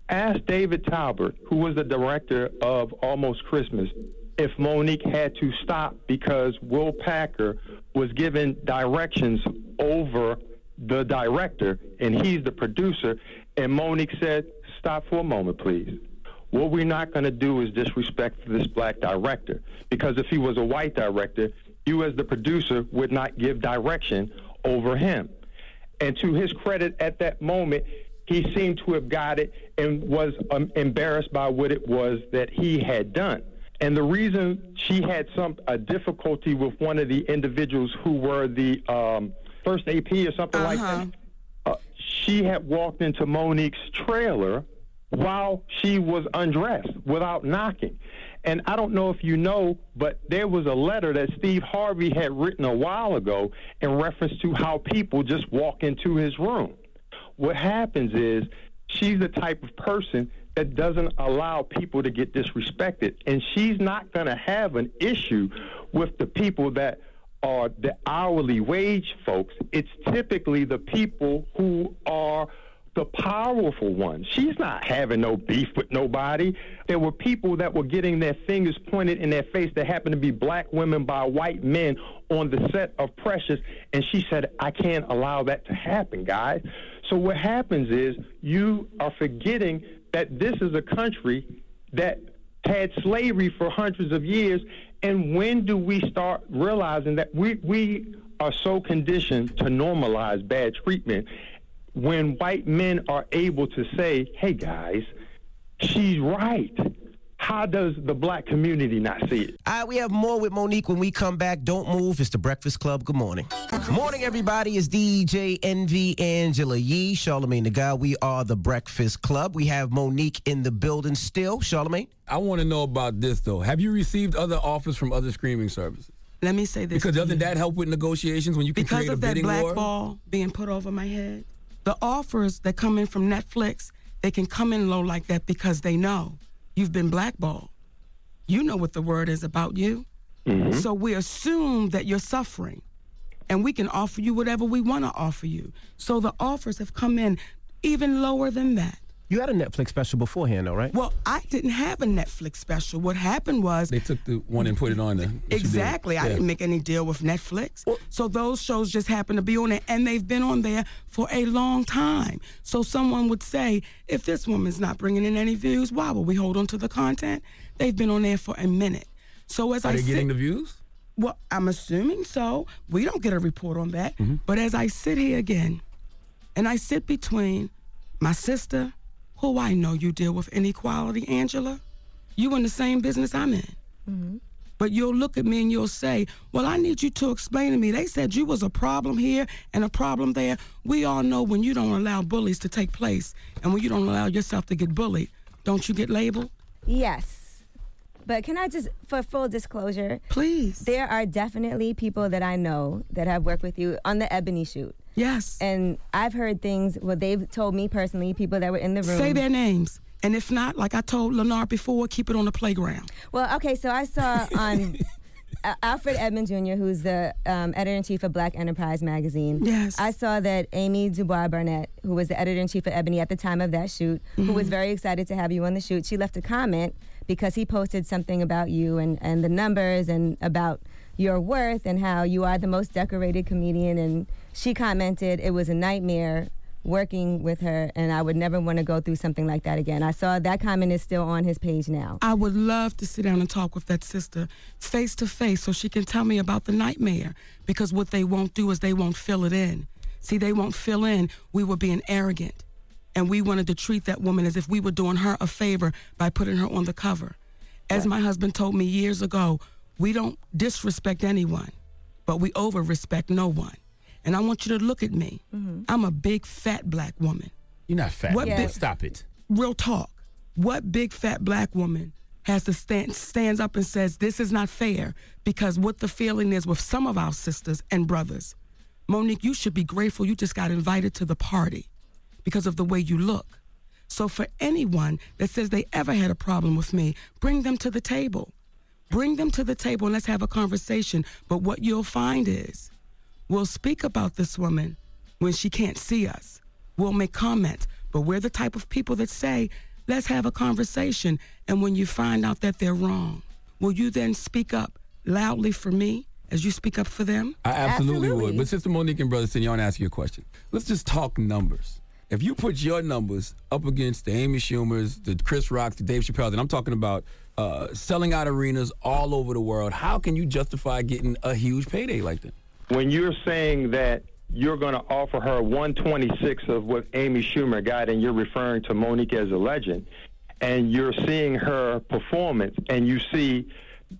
Ask David Talbert, who was the director of Almost Christmas, if Monique had to stop because Will Packer was given directions over the director and he's the producer, and Monique said, Stop for a moment, please. What we're not going to do is disrespect this black director because if he was a white director, you as the producer would not give direction over him. And to his credit, at that moment, he seemed to have got it and was um, embarrassed by what it was that he had done. And the reason she had some a difficulty with one of the individuals who were the um, first AD or something like that, uh, she had walked into Monique's trailer while she was undressed without knocking. And I don't know if you know, but there was a letter that Steve Harvey had written a while ago in reference to how people just walk into his room. What happens is she's the type of person that doesn't allow people to get disrespected. And she's not going to have an issue with the people that are the hourly wage folks. It's typically the people who are the powerful ones. She's not having no beef with nobody. There were people that were getting their fingers pointed in their face that happened to be black women by white men on the set of Precious, and she said, I can't allow that to happen, guys. So what happens is you are forgetting that this is a country that had slavery for hundreds of years, and when do we start realizing that we, we are so conditioned to normalize bad treatment when white men are able to say, hey guys, she's right. How does the black community not see it? All right, we have more with Monique when we come back. Don't move. It's the Breakfast Club. Good morning. Good morning, everybody. It's DJ Envy Angela Yee, Charlamagne the God. We are the Breakfast Club. We have Monique in the building still. Charlamagne? I want to know about this though. Have you received other offers from other streaming services? Let me say this. Because to doesn't you. that help with negotiations when you can because create a of that black war? ball being put over my head. The offers that come in from Netflix, they can come in low like that because they know you've been blackballed. You know what the word is about you. Mm-hmm. So we assume that you're suffering, and we can offer you whatever we want to offer you. So the offers have come in even lower than that. You had a Netflix special beforehand, though, right? Well, I didn't have a Netflix special. What happened was They took the one and put it on there. What you did. Exactly. I Yeah. didn't make any deal with Netflix. so those shows just happen to be on there and they've been on there for a long time. So someone would say, if this woman's not bringing in any views, why would we hold on to the content? They've been on there for a minute. So as Are I they sit- getting the views? well, I'm assuming so. We don't get a report on that. Mm-hmm. But as I sit here again, and I sit between my sister, who I know you deal with inequality, Angela, you in the same business I'm in. Mm-hmm. But you'll look at me and you'll say, Well, I need you to explain to me. They said you was a problem here and a problem there. We all know when you don't allow bullies to take place and when you don't allow yourself to get bullied, don't you get labeled? Yes. But can I just, for full disclosure, please, there are definitely people that I know that have worked with you on the Ebony shoot. Yes. And I've heard things. Well, they've told me personally, people that were in the room. Say their names. And if not, like I told Lenard before, keep it on the playground. Well, okay, so I saw on (laughs) uh, Alfred Edmond Jr., who's the um, editor in chief of Black Enterprise magazine. Yes. I saw that Amy Dubois Barnett, who was the editor in chief of Ebony at the time of that shoot, who was Mhm. very excited to have you on the shoot, she left a comment because he posted something about you and, and the numbers and about your worth and how you are the most decorated comedian. And she commented it was a nightmare working with her and I would never want to go through something like that again. I saw that comment is still on his page now. I would love to sit down and talk with that sister face to face so she can tell me about the nightmare. Because what they won't do is they won't fill it in. See, they won't fill in. We were being arrogant. And we wanted to treat that woman as if we were doing her a favor by putting her on the cover. As my husband told me years ago, we don't disrespect anyone, but we over respect no one. And I want you to look at me. Mm-hmm. I'm a big fat black woman. You're not fat. What What big- Stop it. real talk. What big fat black woman has to stand stands up and says this is not fair because what the feeling is with some of our sisters and brothers. Monique, you should be grateful you just got invited to the party because of the way you look. So for anyone that says they ever had a problem with me, bring them to the table. Bring them to the table and let's have a conversation. But what you'll find is we'll speak about this woman when she can't see us. We'll make comments, but we're the type of people that say, let's have a conversation. And when you find out that they're wrong, will you then speak up loudly for me as you speak up for them? I absolutely, would. But Sister Monique and Brother Sidney, I want to ask you a question. Let's just talk numbers. If you put your numbers up against the Amy Schumers, the Chris Rocks, the Dave Chappelle, and I'm talking about uh, selling out arenas all over the world, how can you justify getting a huge payday like that? When you're saying that you're going to offer her 126 of what Amy Schumer got, and you're referring to Monique as a legend, and you're seeing her performance, and you see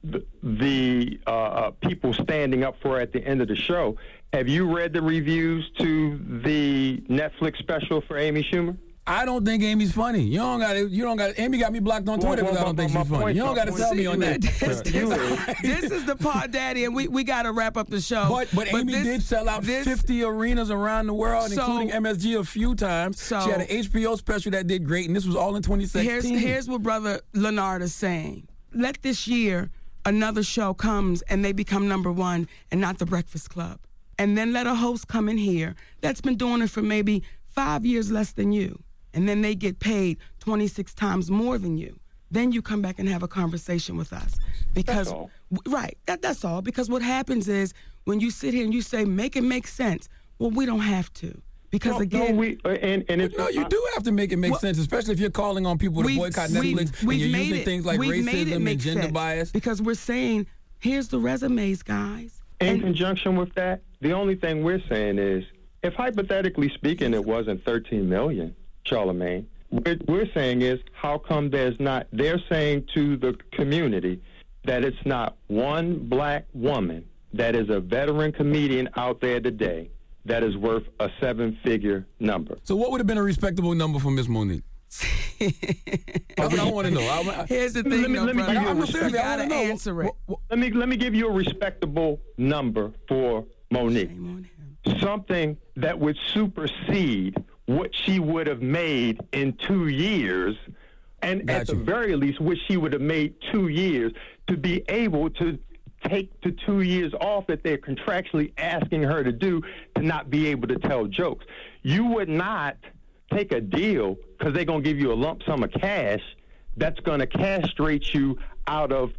the, the uh, uh, people standing up for her at the end of the show. Have you read the reviews to the Netflix special for Amy Schumer? I don't think Amy's funny. You don't got You don't got. Amy got me blocked on Well, Twitter well, because I don't my- think she's funny. point- You don't got to tell me on that. this, this- (laughs) this is the part, Daddy, and we, we got to wrap up the show. But but Amy this- did sell out this- 50 arenas around the world, So- including MSG a few times. So- she had an HBO special that did great, and this was all in 2016. Here's, here's what Brother Lenard is saying. Let this year another show comes and they become number one and not the Breakfast Club. And then let a host come in here that's been doing it for maybe five years less than you. And then they get paid 26 times more than you. Then you come back and have a conversation with us. Because, all. w- right, that, that's all. Because what happens is when you sit here and you say, make it make sense, well, we don't have to. Because No, again, no, we, uh, and, and it's, No, you do have to make it make Well- sense, especially if you're calling on people to We've- boycott we've- Netflix and we've you're made using it- things like we've made it racism make and gender bias. Because we're saying, here's the resumes, guys. In conjunction with that, the only thing we're saying is, if hypothetically speaking, it wasn't 13 million, Charlamagne, what we're saying is, how come there's not? They're saying to the community that it's not one black woman that is a veteran comedian out there today that is worth a seven-figure number. So what would have been a respectable number for Miss Monique? (laughs) That's what I want to know. I, I, Here's the Let thing, me, though, let me brother. give you a I'm respect- you gotta answer it. Let me let me give you a respectable number for Monique. Something that would supersede what she would have made in two years, and at the very least, what she would have made two years to be able to take the two years off that they're contractually asking her to do to not be able to tell jokes. You would not take a deal because they're going to give you a lump sum of cash that's going to castrate you out of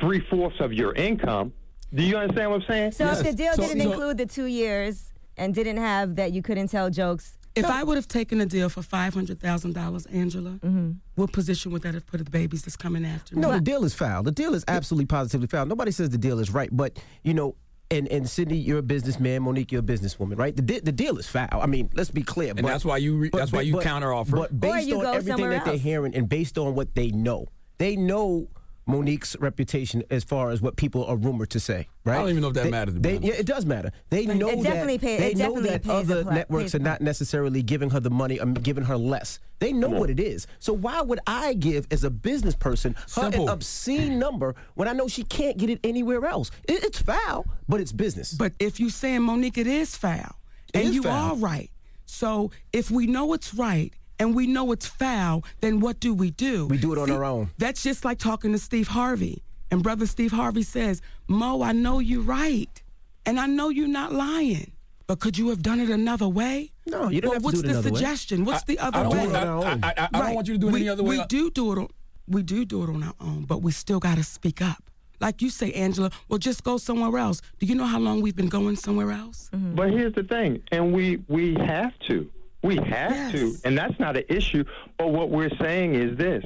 three fourths of your income. Do you understand what I'm saying? So if the deal didn't include the two years and didn't have that you couldn't tell jokes, If I would have taken a deal for five hundred thousand dollars, Angela, Mm-hmm. what position would that have put the babies that's coming after me? No, the deal is foul. The deal is absolutely positively foul. Nobody says the deal is right, but you know. And, and Sidney, you're a businessman. Monique, you're a businesswoman, right? The, di- the deal is foul. I mean, let's be clear. And that's why you re- that's why you counteroffer. But based you on go everything somewhere that they're hearing and based on what they know, they know Monique's reputation as far as what people are rumored to say, right? I don't even know if that They- matters, They, yeah, it does matter. They It know definitely that pay- they it know definitely that pays other a pla- networks are not necessarily giving her the money, or giving her less. They know what it is. So why would I give, as a business person, her Simple. an obscene number when I know she can't get it anywhere else? It, it's foul, but it's business. But if you're saying Monique, it is foul, It and is you foul. are right. So if we know it's right and we know it's foul, then what do we do? We do it on our own. That's just like talking to Steve Harvey, and brother Steve Harvey says, "Mo, I know you're right, and I know you're not lying." But could you have done it another way? No, you don't well, have to what's do it the another way. What's the suggestion? What's the other I way? want- I- I- I- I- I don't want you to do it we, any other way. We do do it on we do do it on our own, but we still got to speak up. Like you say, Angela, well, just go somewhere else. Do you know how long we've been going somewhere else? Mm-hmm. But here's the thing, and we we have to, we have to, and that's not an issue. But what we're saying is this: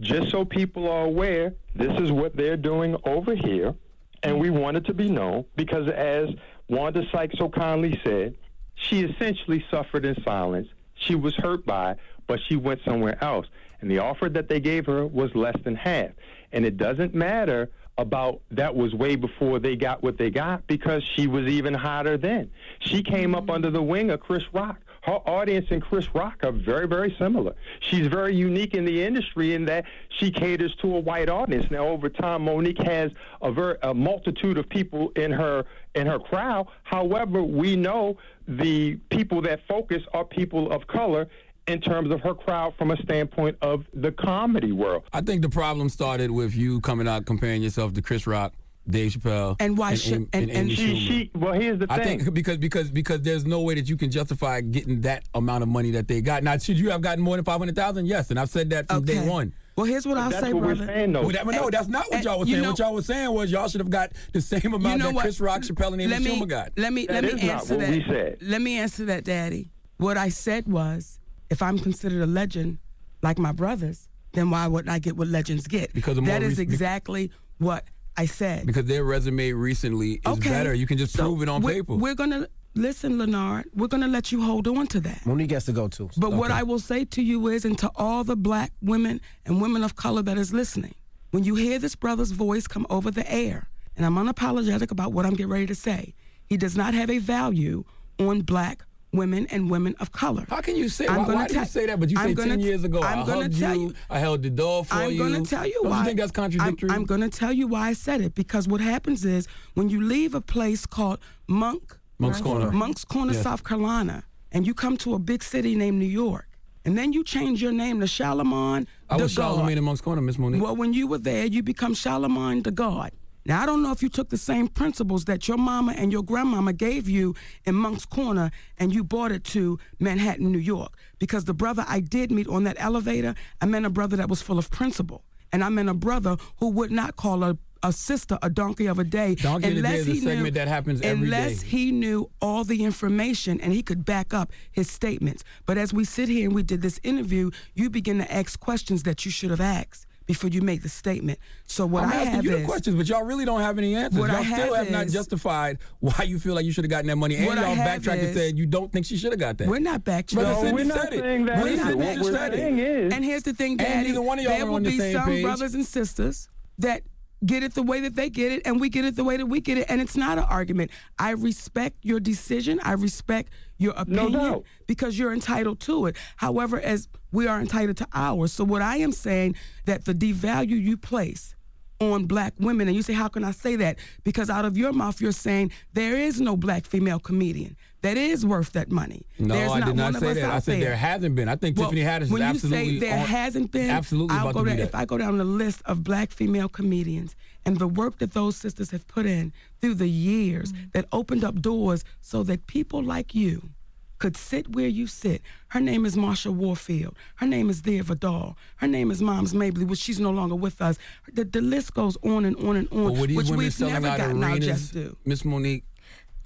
just so people are aware, this is what they're doing over here, and we want it to be known because, as Wanda Sykes so kindly said, she essentially suffered in silence. She was hurt by, but she went somewhere else, and the offer that they gave her was less than half. And it doesn't matter about that was way before they got what they got because she was even hotter then. She came up mm-hmm. under the wing of Chris Rock. Her audience and Chris Rock are very, very similar. She's very unique in the industry in that she caters to a white audience. Now, over time, Monique has a very a multitude of people in her in her crowd. However, we know the people that focus are people of color in terms of her crowd from a standpoint of the comedy world. I think the problem started with you coming out comparing yourself to Chris Rock, Dave Chappelle, And why and, should- and, and- and Amy She, she, well, here's the I thing. I think because because because there's no way that you can justify getting that amount of money that they got. Now, should you have gotten more than five hundred thousand? Yes, and I've said that from day one. Well, here's what I'll That's say, what brother. we're saying, though. Well, that, no, that's not what y'all were saying. know- what y'all were saying was y'all should have got the same amount you know that what? Chris Rock, Chappelle, and Amy let me, Schumer got. Let me That let is me not answer what that. we said. Let me answer that, Daddy. What I said was, if I'm considered a legend, like my brothers, then why wouldn't I get what legends get? Because of more that is rec- exactly what I said. because their resume recently is okay, better. You can just So prove it on we're, paper. We're gonna listen, Lenard. We're gonna let you hold on to that. Monique has to go too. But what I will say to you is, and to all the black women and women of color that is listening, when you hear this brother's voice come over the air, and I'm unapologetic about what I'm getting ready to say, he does not have a value on black women and women of color. How can you say? I'm why why do you say that? But you I'm say ten years ago, I'm I hugged tell you, you- I held the door for I'm you. going to tell you Don't why. you think that's contradictory? I'm, I'm going to tell you why I said it because what happens is when you leave a place called Monk Moncks Corner. Moncks Corner, Yes. South Carolina, and you come to a big city named New York, and then you change your name to Charlamagne. I was. Charlamagne in Moncks Corner, Miss Monique. Well, when you were there, you become Charlamagne the God. Now, I don't know if you took the same principles that your mama and your grandmama gave you in Moncks Corner and you brought it to Manhattan, New York. Because the brother I did meet on that elevator, I met a brother that was full of principle. And I met a brother who would not call a, a sister a donkey of a day. Donkey of the Day unless is a he knew- segment that happens every unless day. he knew all the information and he could back up his statements. But as we sit here and we did this interview, you begin to ask questions that you should have asked before you make the statement. So what I'm I asking have you is the questions, but y'all really don't have any answers. What y'all I still have have not justified why you feel like you should have gotten that money, and y'all backtracked and said you don't think she should have got that. We're not backtracking. Brother No, Sidney we're not said it. saying that Brother either. Sidney What just we're said saying it. And here's the thing, Daddy. one of y'all there will on the be some page. brothers and sisters that get it the way that they get it, and we get it the way that we get it, and it's not an argument. I respect your decision. I respect your opinion doubt. because you're entitled to it. However, as we are entitled to ours. So what I am saying that the devalue you place on black women, and you say, how can I say that? Because out of your mouth, you're saying there is no black female comedian that is worth that money. No, There's I did one not say that. I said there hasn't been. I think Well, Tiffany Haddish is when absolutely you say there on- hasn't been, absolutely I'll about go to be down, that. If I go down the list of black female comedians and the work that those sisters have put in through the years mm-hmm. that opened up doors so that people like you could sit where you sit. Her name is Marsha Warfield. Her name is Thea Vidale. Her name is Moms Mabley, which she's no longer with us. The, the list goes on and on and on, But with which we've never out gotten our just due. Miss Monique,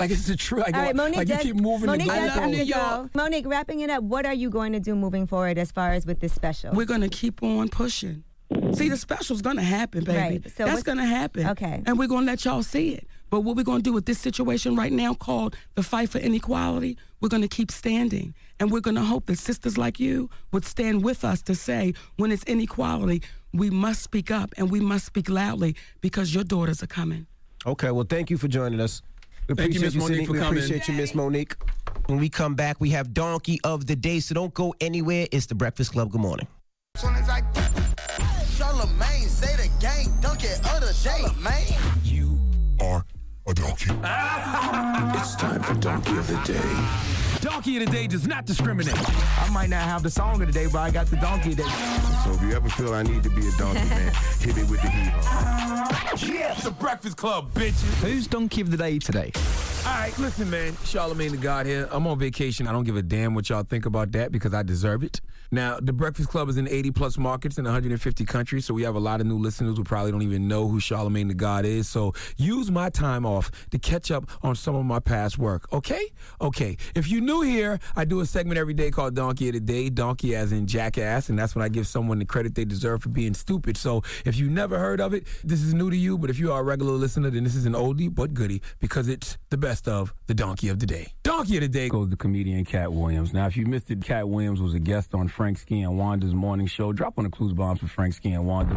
like it's the truth. Like, All right, Monique like does, you keep moving Monique the does have to goalposts. go. Monique, wrapping it up, what are you going to do moving forward as far as with this special? We're gonna keep on pushing. See, the special's gonna happen, baby. Right, so That's gonna happen. Okay. And we're gonna let y'all see it. But what we're gonna do with this situation right now called the fight for inequality, we're gonna keep standing. And we're gonna hope that sisters like you would stand with us to say, when it's inequality, we must speak up and we must speak loudly because your daughters are coming. Okay, well, thank you for joining us. We Thank you, appreciate Miss Monique, Sidney. for we coming. appreciate you, Miss Monique. When we come back, we have Donkey of the Day, so don't go anywhere. It's the Breakfast Club. Good morning. Charlamagne, say the gang, dunk it of the day, man. You are a donkey. It's time for Donkey of the Day. Donkey of the Day does not discriminate. I might not have the song of the day, but I got the Donkey of the Day. So if you ever feel I need to be a donkey, man, (laughs) hit me with the heat. Yeah, it's the Breakfast Club, bitches. Who's Donkey of the Day today? All right, listen, man. Charlamagne the God here. I'm on vacation. I don't give a damn what y'all think about that because I deserve it. Now, the Breakfast Club is in 80 plus markets in 150 countries, so we have a lot of new listeners who probably don't even know who Charlamagne the God is. So use my time off to catch up on some of my past work, okay? Okay. If you're new here, I do a segment every day called Donkey of the Day. Donkey as in jackass, and that's when I give someone the credit they deserve for being stupid. So if you never heard of it, this is new to you, but if you are a regular listener, then this is an oldie but goodie because it's the best of the Donkey of the Day. Donkey of the Day goes to comedian Katt Williams. Now, if you missed it, Katt Williams was a guest on Frank Ski and Wanda's morning show. Drop on the clues bombs for Frank Ski and Wanda.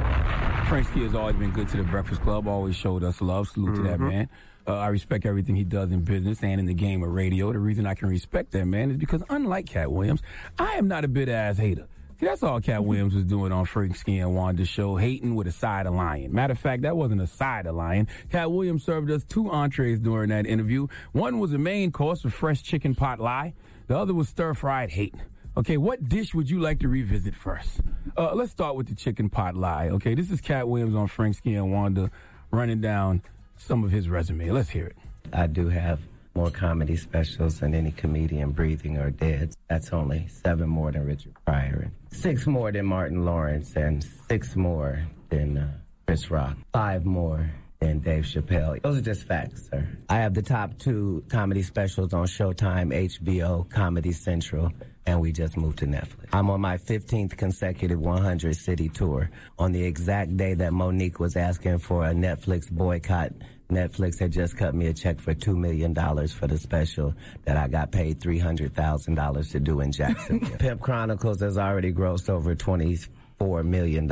Frank Ski has always been good to the Breakfast Club, always showed us love. Salute to that Mhm. man. Uh, I respect everything he does in business and in the game of radio. The reason I can respect that man is because, unlike Katt Williams, I am not a bit ass hater. See, that's all Katt Williams was doing on Frank Ski and Wanda's show, hating with a side of lion. Matter of fact, that wasn't a side of lion. Katt Williams served us two entrees during that interview. One was a main course of fresh chicken pot lie. The other was stir fried hate. Okay, what dish would you like to revisit first? Uh, let's start with the chicken pot lie. Okay, this is Katt Williams on Frank Ski and Wanda running down some of his resume. Let's hear it. I do have more comedy specials than any comedian breathing or dead. That's only seven more than Richard Pryor, six more than Martin Lawrence, and six more than uh, Chris Rock, five more than Dave Chappelle. Those are just facts, sir. I have the top two comedy specials on Showtime, HBO, Comedy Central, and we just moved to Netflix. I'm on my 15th consecutive 100 city tour. On the exact day that Monique was asking for a Netflix boycott, Netflix had just cut me a check for $2 million for the special that I got paid $300,000 to do in Jacksonville. (laughs) Pimp Chronicles has already grossed over $24 million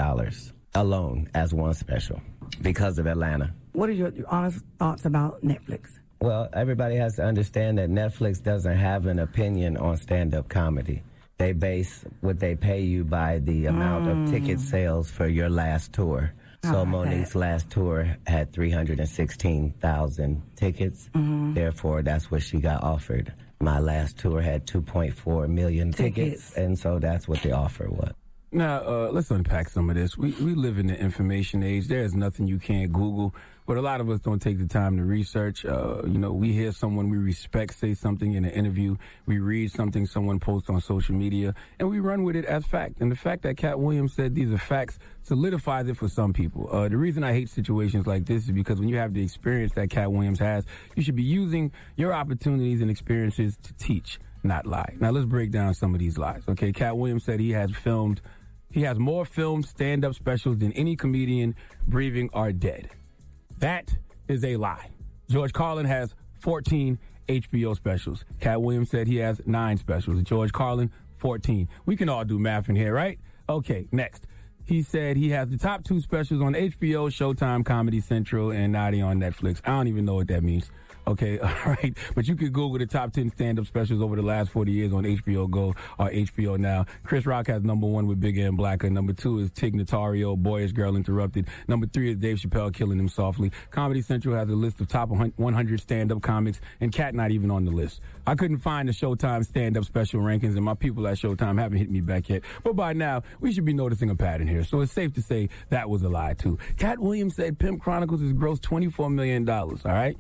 alone as one special because of Atlanta. What are your, your honest thoughts about Netflix? Well, everybody has to understand that Netflix doesn't have an opinion on stand up comedy. They base what they pay you by the amount of Mm. ticket sales for your last tour. Oh, So I Monique's last tour had 316,000 tickets. Mhm. Therefore, that's what she got offered. My last tour had 2.4 million tickets, Tickets. and so that's what the offer was. Now, uh, let's unpack some of this. We, we live in the information age. There's nothing you can't Google, but a lot of us don't take the time to research. Uh, you know, we hear someone we respect say something in an interview. We read something someone posts on social media, and we run with it as fact. And the fact that Katt Williams said these are facts solidifies it for some people. Uh, the reason I hate situations like this is because when you have the experience that Katt Williams has, you should be using your opportunities and experiences to teach, not lie. Now, let's break down some of these lies. Okay, Katt Williams said he has filmed he has more filmed stand up specials than any comedian breathing or dead. That is a lie. George Carlin has 14 HBO specials. Katt Williams said he has nine specials. George Carlin, 14. We can all do math in here, right? Okay, next. He said he has the top two specials on HBO, Showtime, Comedy Central, and Naughty on Netflix. I don't even know what that means. Okay, (laughs) all right. But you can Google the top 10 stand up specials over the last 40 years on HBO Go or HBO Now. Chris Rock has number one with Bigger and Blacker. Number two is Tig Notaro, Boyish Girl Interrupted. Number three is Dave Chappelle, Killing Him Softly. Comedy Central has a list of top 100 stand up comics, and Katt not even on the list. I couldn't find the Showtime stand up special rankings, and my people at Showtime haven't hit me back yet. But by now, we should be noticing a pattern here. So it's safe to say that was a lie, too. Katt Williams said Pimp Chronicles has grossed $24 million, all right?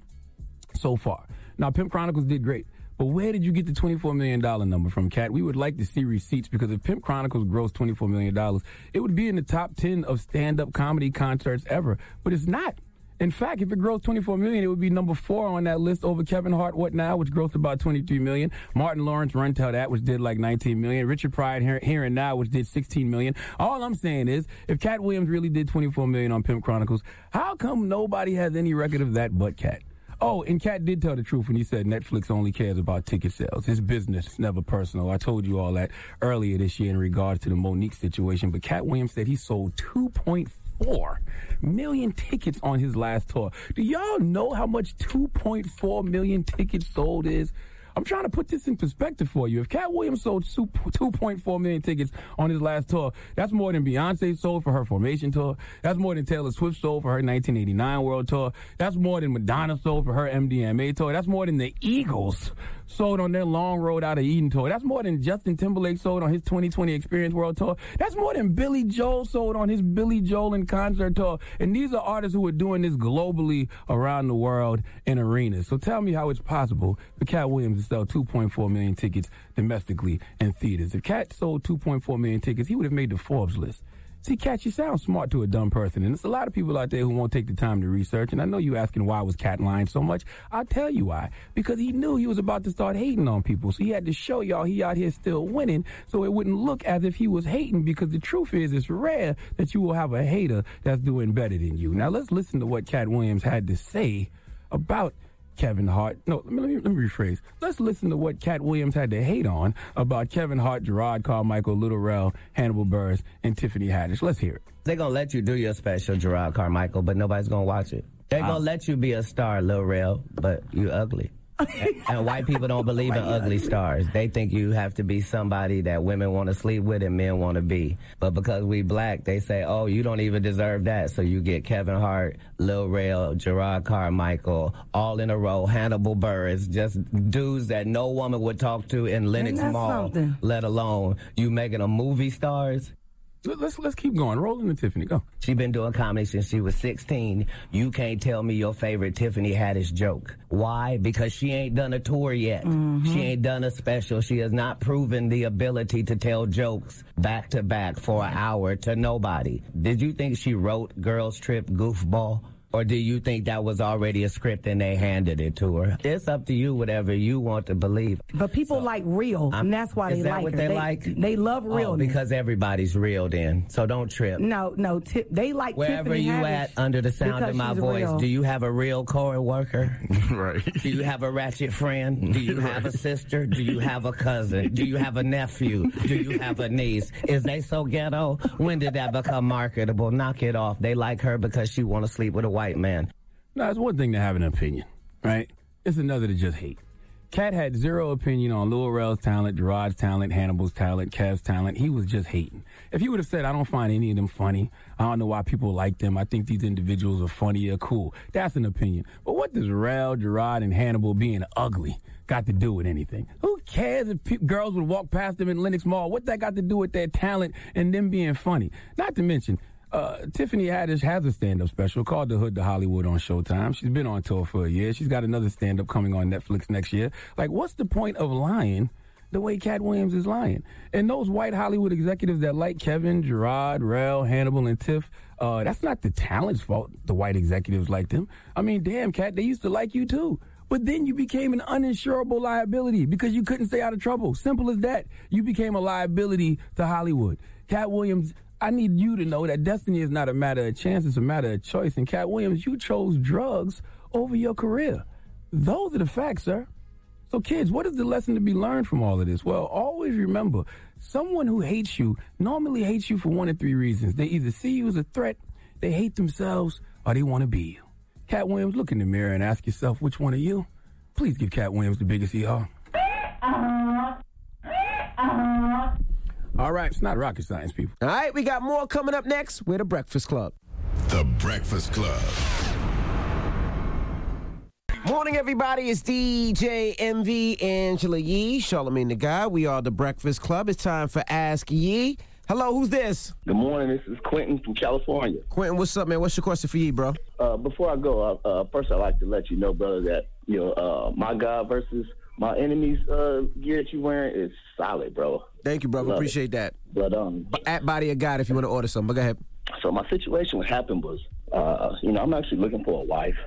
So far. Now, Pimp Chronicles did great. But where did you get the $24 million number from, Katt? We would like to see receipts because if Pimp Chronicles grossed $24 million, it would be in the top 10 of stand up comedy concerts ever. But it's not. In fact, if it grossed 24 million, it would be number four on that list over Kevin Hart, What Now, which grossed about 23 million. Martin Lawrence, Run Tell That, which did like 19 million. Richard Pryor, Here, Here and Now, which did 16 million. All I'm saying is, if Katt Williams really did 24 million on Pimp Chronicles, how come nobody has any record of that but Katt? Oh, and Katt did tell the truth when he said Netflix only cares about ticket sales. It's business, never personal. I told you all that earlier this year in regards to the Monique situation. But Katt Williams said he sold 2.4 million tickets on his last tour. Do y'all know how much 2.4 million tickets sold is? I'm trying to put this in perspective for you. If Katt Williams sold 2.4 million tickets on his last tour, that's more than Beyonce sold for her Formation tour. That's more than Taylor Swift sold for her 1989 World Tour. That's more than Madonna sold for her MDNA tour. That's more than the Eagles sold on their long road out of Eden tour. That's more than Justin Timberlake sold on his 2020 Experience World Tour. That's more than Billy Joel sold on his Billy Joel and concert tour. And these are artists who are doing this globally around the world in arenas. So tell me how it's possible for Katt Williams to sell 2.4 million tickets domestically in theaters. If Katt sold 2.4 million tickets, he would have made the Forbes list. See, Katt, you sound smart to a dumb person, and there's a lot of people out there who won't take the time to research. And I know you asking why was Katt lying so much. I'll tell you why. Because he knew he was about to start hating on people, so he had to show y'all he out here still winning, so it wouldn't look as if he was hating. Because the truth is, it's rare that you will have a hater that's doing better than you. Now let's listen to what Katt Williams had to say about Kevin Hart. No, let me, let me, rephrase. Let's listen to what Katt Williams had to hate on about Kevin Hart, Jerrod Carmichael, Lil Rel, Hannibal Buress, and Tiffany Haddish. Let's hear it. They're going to let you do your special, Jerrod Carmichael, but nobody's going to watch it. They're ah. going to let you be a star, Lil Rel, but you ugly. (laughs) and white people don't believe in ugly stars. They think you have to be somebody that women want to sleep with and men want to be. But because we black, they say, oh, you don't even deserve that. So you get Kevin Hart, Lil Rel, Jerrod Carmichael, all in a row, Hannibal Buress, just dudes that no woman would talk to in Lenox Mall, something? let alone you making them movie stars. Let's let's keep going. Rolling the Tiffany, go. She been doing comedy since she was 16. You can't tell me your favorite Tiffany Haddish joke. Why? Because she ain't done a tour yet. Mm-hmm. She ain't done a special. She has not proven the ability to tell jokes back to back for an hour to nobody. Did you think she wrote Girls Trip Goofball? Or do you think that was already a script and they handed it to her? It's up to you, whatever you want to believe. But people so, like real, I'm, and that's why they that like what her. They, they like. They love real. Oh, because everybody's real, then. So don't trip. No, no. T- they like wherever Tiffany you Haddish at under the sound of my voice. Real. Do you have a real co-worker? (laughs) right. Do you have a ratchet friend? Do you (laughs) have a sister? Do you have a cousin? Do you have a nephew? Do you have a niece? Is they so ghetto? When did that become marketable? Knock it off. They like her because she want to sleep with a white man. Now, it's one thing to have an opinion, right? It's another to just hate. Katt had zero opinion on Lil Rel's talent, Jerrod's talent, Hannibal's talent, Kev's talent. He was just hating. If he would have said, I don't find any of them funny, I don't know why people like them, I think these individuals are funny or cool, that's an opinion. But what does Rel, Gerard, and Hannibal being ugly got to do with anything? Who cares if pe- girls would walk past them in Lenox Mall? What that got to do with their talent and them being funny? Not to mention, uh, Tiffany Haddish has a stand-up special called The Hood to Hollywood on Showtime. She's been on tour for a year. She's got another stand-up coming on Netflix next year. Like, what's the point of lying the way Katt Williams is lying? And those white Hollywood executives that like Kevin, Jerrod, Rel, Hannibal, and Tiff, uh, that's not the talent's fault the white executives like them. I mean, damn, Katt, they used to like you too. But then you became an uninsurable liability because you couldn't stay out of trouble. Simple as that. You became a liability to Hollywood. Katt Williams I need you to know that destiny is not a matter of chance, it's a matter of choice. And Katt Williams, you chose drugs over your career. Those are the facts, sir. So, kids, what is the lesson to be learned from all of this? Well, always remember someone who hates you normally hates you for one of three reasons. They either see you as a threat, they hate themselves, or they want to be you. Katt Williams, look in the mirror and ask yourself which one are you? Please give Katt Williams the biggest ER. All right, it's not rocket science, people. All right, we got more coming up next. We're the Breakfast Club. The Breakfast Club. Morning, everybody. It's DJ Envy Angela Yee, Charlamagne the God. We are the Breakfast Club. It's time for Ask Yee. Hello, who's this? Good morning. This is Quentin from California. Quentin, what's up, man? What's your question for Yee, bro? Uh, before I go, uh, uh, first I'd like to let you know, brother, that you know uh, my God versus my enemies uh, gear that you're wearing is solid, bro. Thank you, brother. Love Appreciate it. that. But um, At Body of God, if you want to order something, but go ahead. so my situation, what happened was, uh, you know, I'm actually looking for a wife,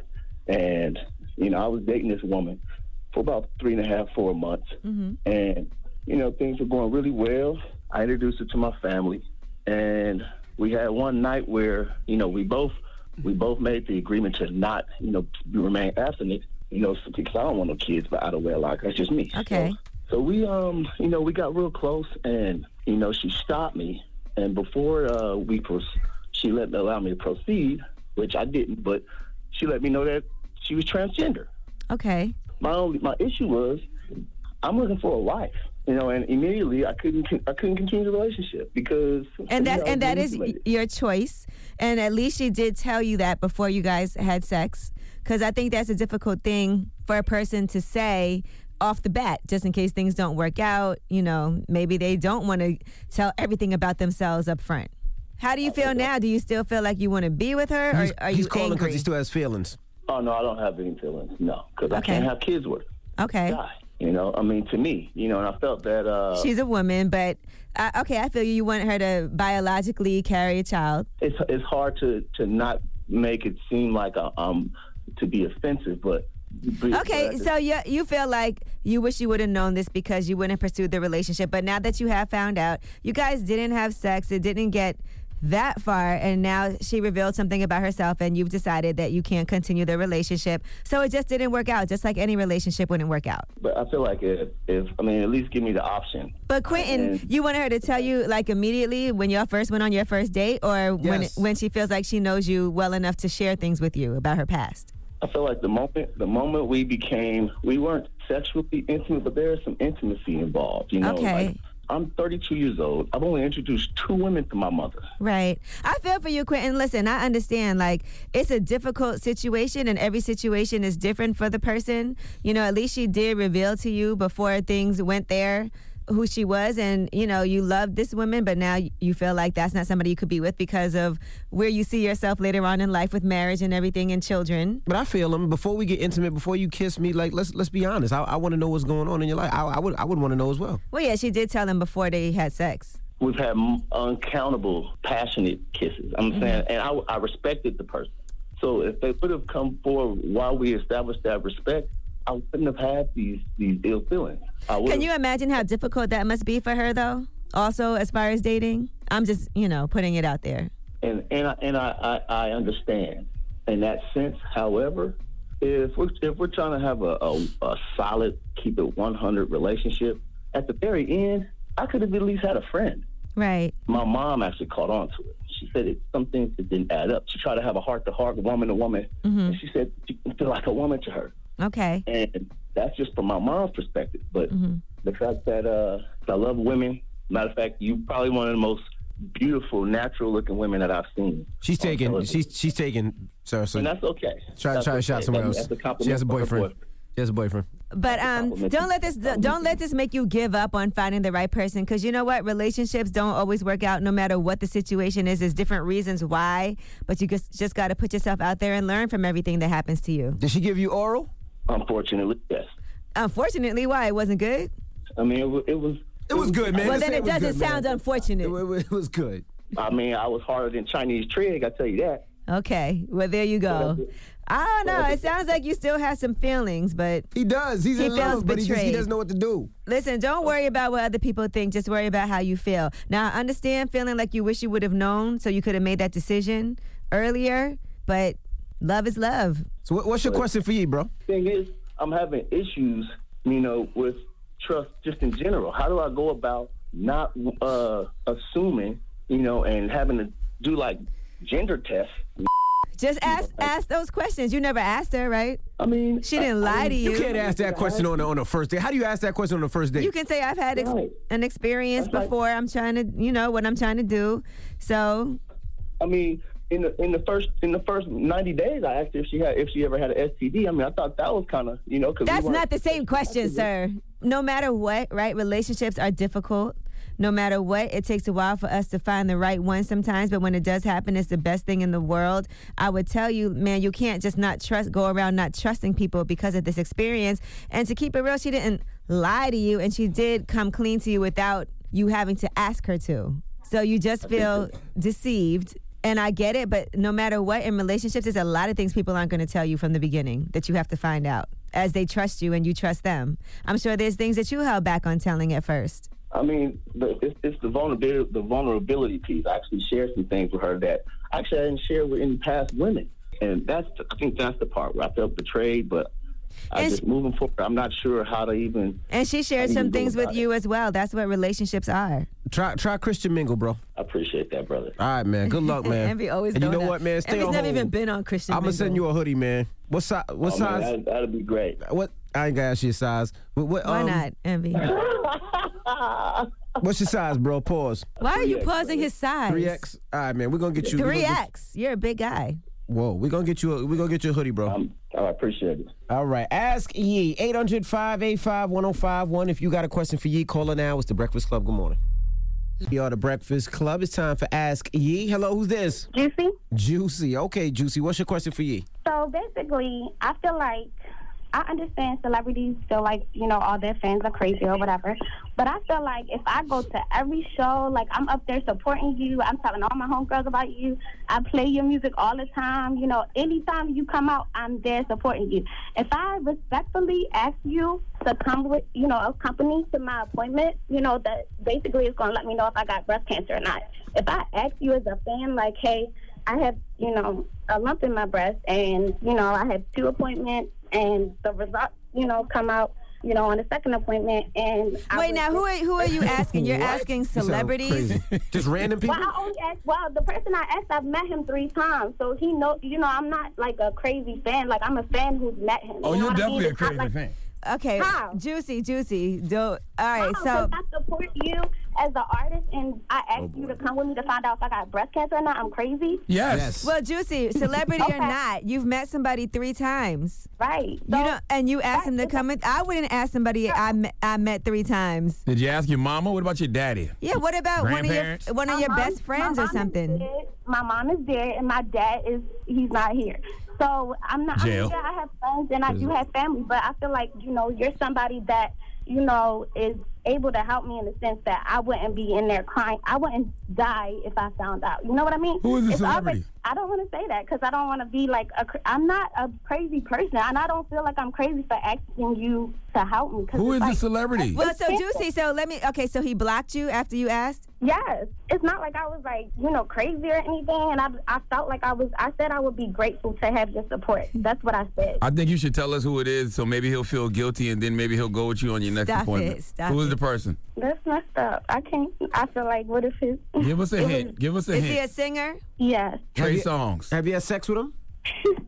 and you know, I was dating this woman for about three and a half, four months, and you know, things were going really well. I introduced her to my family, and we had one night where you know we both we both made the agreement to not you know remain abstinent. You know, because I don't want no kids, but out of wedlock. That's just me. Okay. So we, um, you know, we got real close, and you know, she stopped me, and before uh, we, pros- she let me allow me to proceed, which I didn't, but she let me know that she was transgender. Okay. My only, my issue was, I'm looking for a wife, you know, and immediately I couldn't, I couldn't continue the relationship because, And that you know, and that is your choice. And at least she did tell you that before you guys had sex. Because I think that's a difficult thing for a person to say off the bat, just in case things don't work out. You know, maybe they don't want to tell everything about themselves up front. How do you feel now? Do you still feel like you want to be with her, or He's, are he's calling because he still has feelings. Oh no, I don't have any feelings. No, because I can't have kids with her. okay. Die. You know, I mean, to me, you know, and I felt that. uh She's a woman, but uh, okay, I feel you. You want her to biologically carry a child. it's it's hard to to not make it seem like a, um to be offensive, but. but Okay, but- so you you feel like you wish you would have known this because you wouldn't have pursued the relationship, but now that you have found out, you guys didn't have sex, it didn't get that far, and now she revealed something about herself, and you've decided that you can't continue the relationship. So it just didn't work out, just like any relationship wouldn't work out. But I feel like if, if I mean, at least give me the option. But Quentin, you wanted her to tell you like immediately when y'all first went on your first date, or when when she feels like she knows you well enough to share things with you about her past. I feel like the moment the moment we became, we weren't sexually intimate, but there is some intimacy involved. You know, Okay. like I'm 32 years old. I've only introduced two women to my mother. Right. I feel for you, Quentin. Listen, I understand. Like, it's a difficult situation, and every situation is different for the person. You know, at least she did reveal to you before things went there who she was, and, you know, you loved this woman, but now you feel like that's not somebody you could be with because of where you see yourself later on in life with marriage and everything and children. But I feel them Before we get intimate, before you kiss me, like let's let's be honest. I, I want to know what's going on in your life. I, I would I would want to know as well. Well, yeah, she did tell him before they had sex. We've had uncountable passionate kisses. I'm Mm-hmm. saying, and I, I respected the person. So if they would have come forward while we established that respect, I wouldn't have had these these ill feelings. Can you imagine how difficult that must be for her, though? Also, as far as dating, I'm just, you know, putting it out there. and and I, and I, I, I understand in that sense. However, if we're if we're trying to have a, a, a solid, keep it 100 relationship, at the very end, I could have at least had a friend. Right. My mom actually caught on to it. She said it, some things that didn't add up. She tried to have a heart to heart, woman to woman, Mhm. and she said you feel like a woman to her. Okay. And that's just from my mom's perspective. But Mhm. the fact that uh, I love women. Matter of fact, you're probably one of the most beautiful, natural looking women that I've seen. She's taking she's she's taking sir. So and that's okay. try That's try to shot okay. somewhere else. that's a compliment She has a boyfriend. boyfriend. She has a boyfriend. But um, don't let this don't let this make you give up on finding the right person because you know what relationships don't always work out no matter what the situation is. There's different reasons why, but you just just got to put yourself out there and learn from everything that happens to you. Did she give you oral? Unfortunately, yes. Unfortunately, why it wasn't good? I mean, it was. It was, it was good, man. Well, then say it doesn't good, man. sound unfortunate. It, was good. I mean, I was harder than Chinese trig. I tell you that. Okay, well there you go. I don't know. It sounds like you still have some feelings, but he does. He's he in feels love, but he, just, he doesn't know what to do. Listen, don't worry about what other people think. Just worry about how you feel. Now, I understand feeling like you wish you would have known, so you could have made that decision earlier. But love is love. So, what, what's your question for you, bro? Thing is, I'm having issues, you know, with trust just in general. How do I go about not uh, assuming, you know, and having to do like gender tests? Just ask ask those questions. You never asked her, right? I mean, she didn't lie to you. You can't ask that question on the, on the first day. How do you ask that question on the first day? You can say I've had ex- Right. an experience That's like- before. I'm trying to, you know, what I'm trying to do. So I mean, in the in the first in the first 90 days, I asked her if she had if she ever had an STD. I mean, I thought that was kind of you know because That's not the same question, sir. No matter what, right? Relationships are difficult. No matter what, it takes a while for us to find the right one sometimes, but when it does happen, it's the best thing in the world. I would tell you, man, you can't just not trust, go around not trusting people because of this experience. And to keep it real, she didn't lie to you, and she did come clean to you without you having to ask her to. So you just feel deceived. And I get it, but no matter what, in relationships, there's a lot of things people aren't going to tell you from the beginning that you have to find out as they trust you and you trust them. I'm sure there's things that you held back on telling at first. I mean, the, it's, it's the vulnerability the vulnerability piece. I actually shared some things with her that actually I didn't share with any past women, and that's the, I think that's the part where I felt betrayed. But I And just moving forward, I'm not sure how to even. And she shared some things with about you as well. That's what relationships are. Try try Christian Mingle, bro. I appreciate that, brother. All right, man. Good luck, (laughs) man. Envy always And you know that. what, man? Stay Envy's on never hold. even been on Christian I'm gonna send you a hoodie, man. What size? What Oh, man, size? that'd, that'd be great. What? I ain't gonna ask you your size. What? what Why um, not, Envy? (laughs) What's your size, bro? Pause. Why are you pausing his size? Three X. All right, man. We're gonna get you. we gonna Three get- X. You're a big guy. Whoa, we're gonna get you. A, we're gonna get you a hoodie, bro. Um, I appreciate it. All right. Ask Yee. 800-585-1051. If you got a question for Yee, call her now. It's the Breakfast Club. Good morning. We are the Breakfast Club. It's time for Ask Yee. Hello, who's this? Juicy. Juicy. Okay, Juicy. What's your question for Yee? So basically, I feel like I understand celebrities feel like you know all their fans are crazy or whatever, but I feel like if I go to every show, like I'm up there supporting you, I'm telling all my homegirls about you, I play your music all the time. You know, anytime you come out, I'm there supporting you. If I respectfully ask you to come with, you know, accompany to my appointment, you know, that basically is going to let me know if I got breast cancer or not. If I ask you as a fan, like, hey, I have, you know, a lump in my breast, and you know, I have two appointments, and the results, you know, come out, you know, on the second appointment. And I Wait, was now who are who are you asking? You're asking celebrities. (laughs) Just random people. Well, I only asked. Well, the person I asked, I've met him three times, so he know. You know, I'm not like a crazy fan. Like I'm a fan who's met him. Oh, you know you're what I mean? a It's not crazy like, fan. Okay, How? juicy, juicy. Do all right. How? So 'Cause I support you as an artist, and I asked Oh, you to come with me to find out if I got breast cancer or not. I'm crazy. Yes. well, juicy, celebrity Okay. or not, you've met somebody three times. Right. You know, and you asked him to come. In, I wouldn't ask somebody I met, I met three times. Did you ask your mama? What about your daddy? Yeah. What about one of your one of My your mom- best friends or something? dead. My mom is dead, and my dad is he's not here. So I'm not. Jail. I mean, yeah, I have friends and I do have family, but I feel like you know you're somebody that you know is able to help me in the sense that I wouldn't be in there crying. I wouldn't die if I found out. You know what I mean? Who is the celebrity? already- I don't want to say that because I don't want to be like a. cr- I'm not a crazy person, and I don't feel like I'm crazy for asking you to help me. 'cause Who it's is the celebrity? Well, so juicy. So let me. Okay, so he blocked you after you asked. Yes, it's not like I was like you know crazy or anything, and I I felt like I was. I said I would be grateful to have your support. That's what I said. I think you should tell us who it is, so maybe he'll feel guilty, and then maybe he'll go with you on your next Stop appointment. it, stop Who is it. The person? That's messed up. I can't. I feel like what if it's Give us a (laughs) It hint. was- Give us a hit. Is he a singer? yes. Trey you- Songs. Have you had sex with him? (laughs)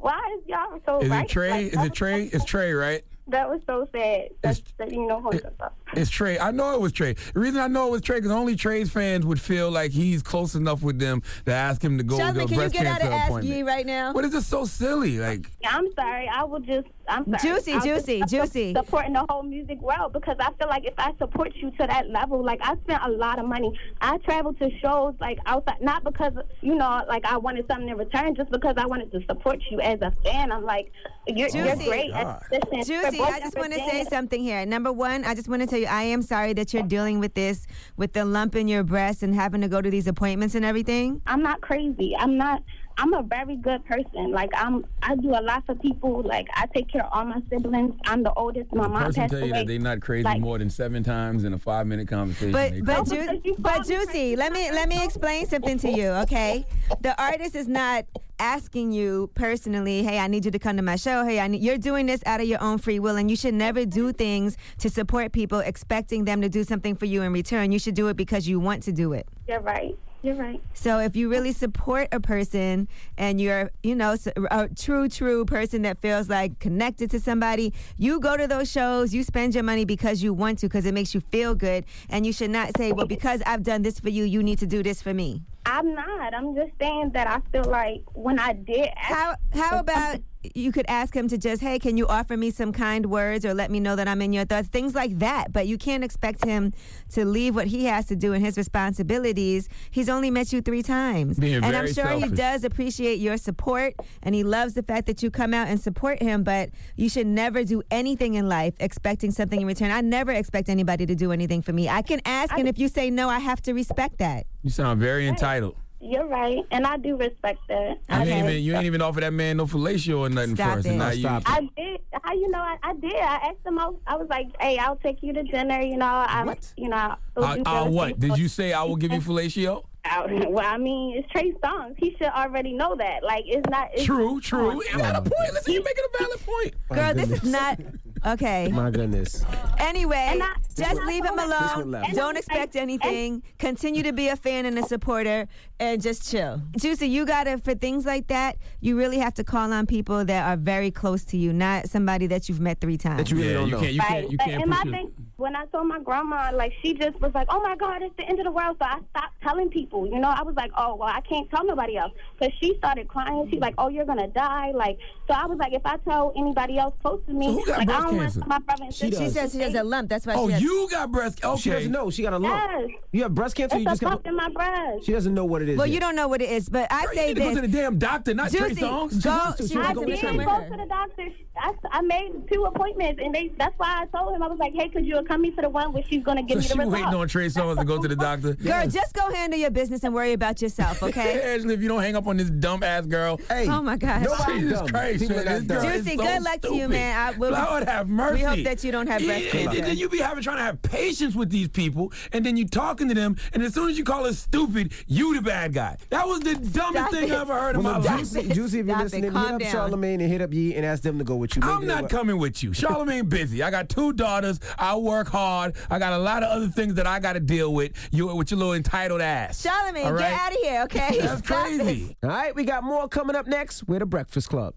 Why is y'all so Is right? it Trey? Like, Is it Trey? was- It's Trey, right? (laughs) That was so sad. That's that, you know. hold up. It's Trey. I know it was Trey. The reason I know it was Trey because only Trey's fans would feel like he's close enough with them to ask him to go to Shelby, a can you get out of Ask appointment. Yee right now? What is this so silly? Like, I'm sorry. I will just. I'm sorry. Juicy, I'll juicy, juicy. Supporting the whole music world because I feel like if I support you to that level, like I spent a lot of money. I traveled to shows like outside, not because you know, like I wanted something in return, just because I wanted to support you as a fan. I'm like, you're, you're Juicy. great. God. At, Juicy, I just want to say something here. Number one, I just want to tell you, I am sorry that you're dealing with this, with the lump in your breast and having to go to these appointments and everything. I'm not crazy. I'm not. I'm a very good person. Like I'm, I do a lot for people. Like I take care of all my siblings. I'm the oldest. My The mom person passed tell you away. that they're not crazy Like- more than seven times in a five minute conversation. But but crazy. Ju- but Juicy, let me let me explain something to you, okay? The artist is not asking you personally, "Hey, I need you to come to my show." Hey, I need, you're doing this out of your own free will, and you should never do things to support people expecting them to do something for you in return. You should do it because you want to do it. You're right. You're right. So if you really support a person and you're, you know, a true, true person that feels like connected to somebody, you go to those shows, you spend your money because you want to, because it makes you feel good. And you should not say, well, because I've done this for you, you need to do this for me. I'm not. I'm just saying that I feel like when I did. How how about you could ask him to just, hey, can you offer me some kind words or let me know that I'm in your thoughts, things like that. But you can't expect him to leave what he has to do and his responsibilities. He's only met you three times, Being and I'm very sure he does appreciate your support and he loves the fact that you come out and support him. But you should never do anything in life expecting something in return. I never expect anybody to do anything for me. I can ask, and if you say no, I have to respect that. You sound very entitled. You're right, and I do respect that. You ain't even you ain't even offer that man no fellatio or nothing Stop first. it. And now Stop you, I did. How you know? I, I did. I asked him. I, I was like, "Hey, I'll take you to dinner." You know, I, you know, I'll uh, do uh, what did you say? I will give you fellatio. I- (laughs) Well, I mean, it's Trey Songz. He should already know that. Like, it's not. It's True, true. You got a point. Listen, you're making a valid point. Girl, this is not okay. My goodness. Anyway, just leave him told her- This one alone. Don't expect anything. Continue to be a fan and a supporter and just chill. Juicy, you gotta, for things like that, you really have to call on people that are very close to you, not somebody that you've met three times. That you really Yeah, don't you know. can't you right. can't you But- can't and push my it. thing, when I saw my grandma, like, she just was like, "Oh my God, it's the end of the world." So I stopped telling people. You know, I was like, "Oh, well, I can't tell nobody else," because she started crying. She's like, "Oh, you're gonna die." Like, so I was like, if I tell anybody else close to me, So who got like, breast I don't cancer? want my brother and She sister. She says she has a lump. That's why Oh, she has you got breast. Okay. She doesn't know. She got a lump. Yes. You have breast cancer. It's you a just got. lump in my breast. She doesn't know what it is. Well, yet. you don't know what it is, but I Girl, you say need to go to the damn doctor, not Trey Juicy, Songz. go. wants to- She she I wants wants to did come go to the doctor. I, I made two appointments, and they that's why I told him I was like, "Hey, could you come me to the one where she's gonna give So me the she results?" waiting on Trey Songz to go to the (laughs) doctor. Girl, just go handle your business and worry about yourself, okay? (laughs) Ashley, if you don't hang up on this dumb ass girl. Hey, oh my gosh. Nobody Jesus dumb. Christ, People man, this girl Juicy, so good luck to you, man. I will- Lord have mercy. We hope that you don't have breast Yeah, cancer. Then you be having trying to have patience with these people, and then you talking to them, and as soon as you call us stupid, you the bad guy. That was the dumbest Stop thing it. I ever heard in my life. Juicy, Juicy, if you're listening, hit up down. Charlamagne and hit up Yee and ask them to go with you. I'm not coming with you. Charlamagne busy. I got two daughters. I work hard. I got a lot of other things that I got to deal with. You with your little entitled ass. Charlamagne, All get out of here, okay? That's Stop crazy. All right, we got more coming up next. We're the Breakfast Club.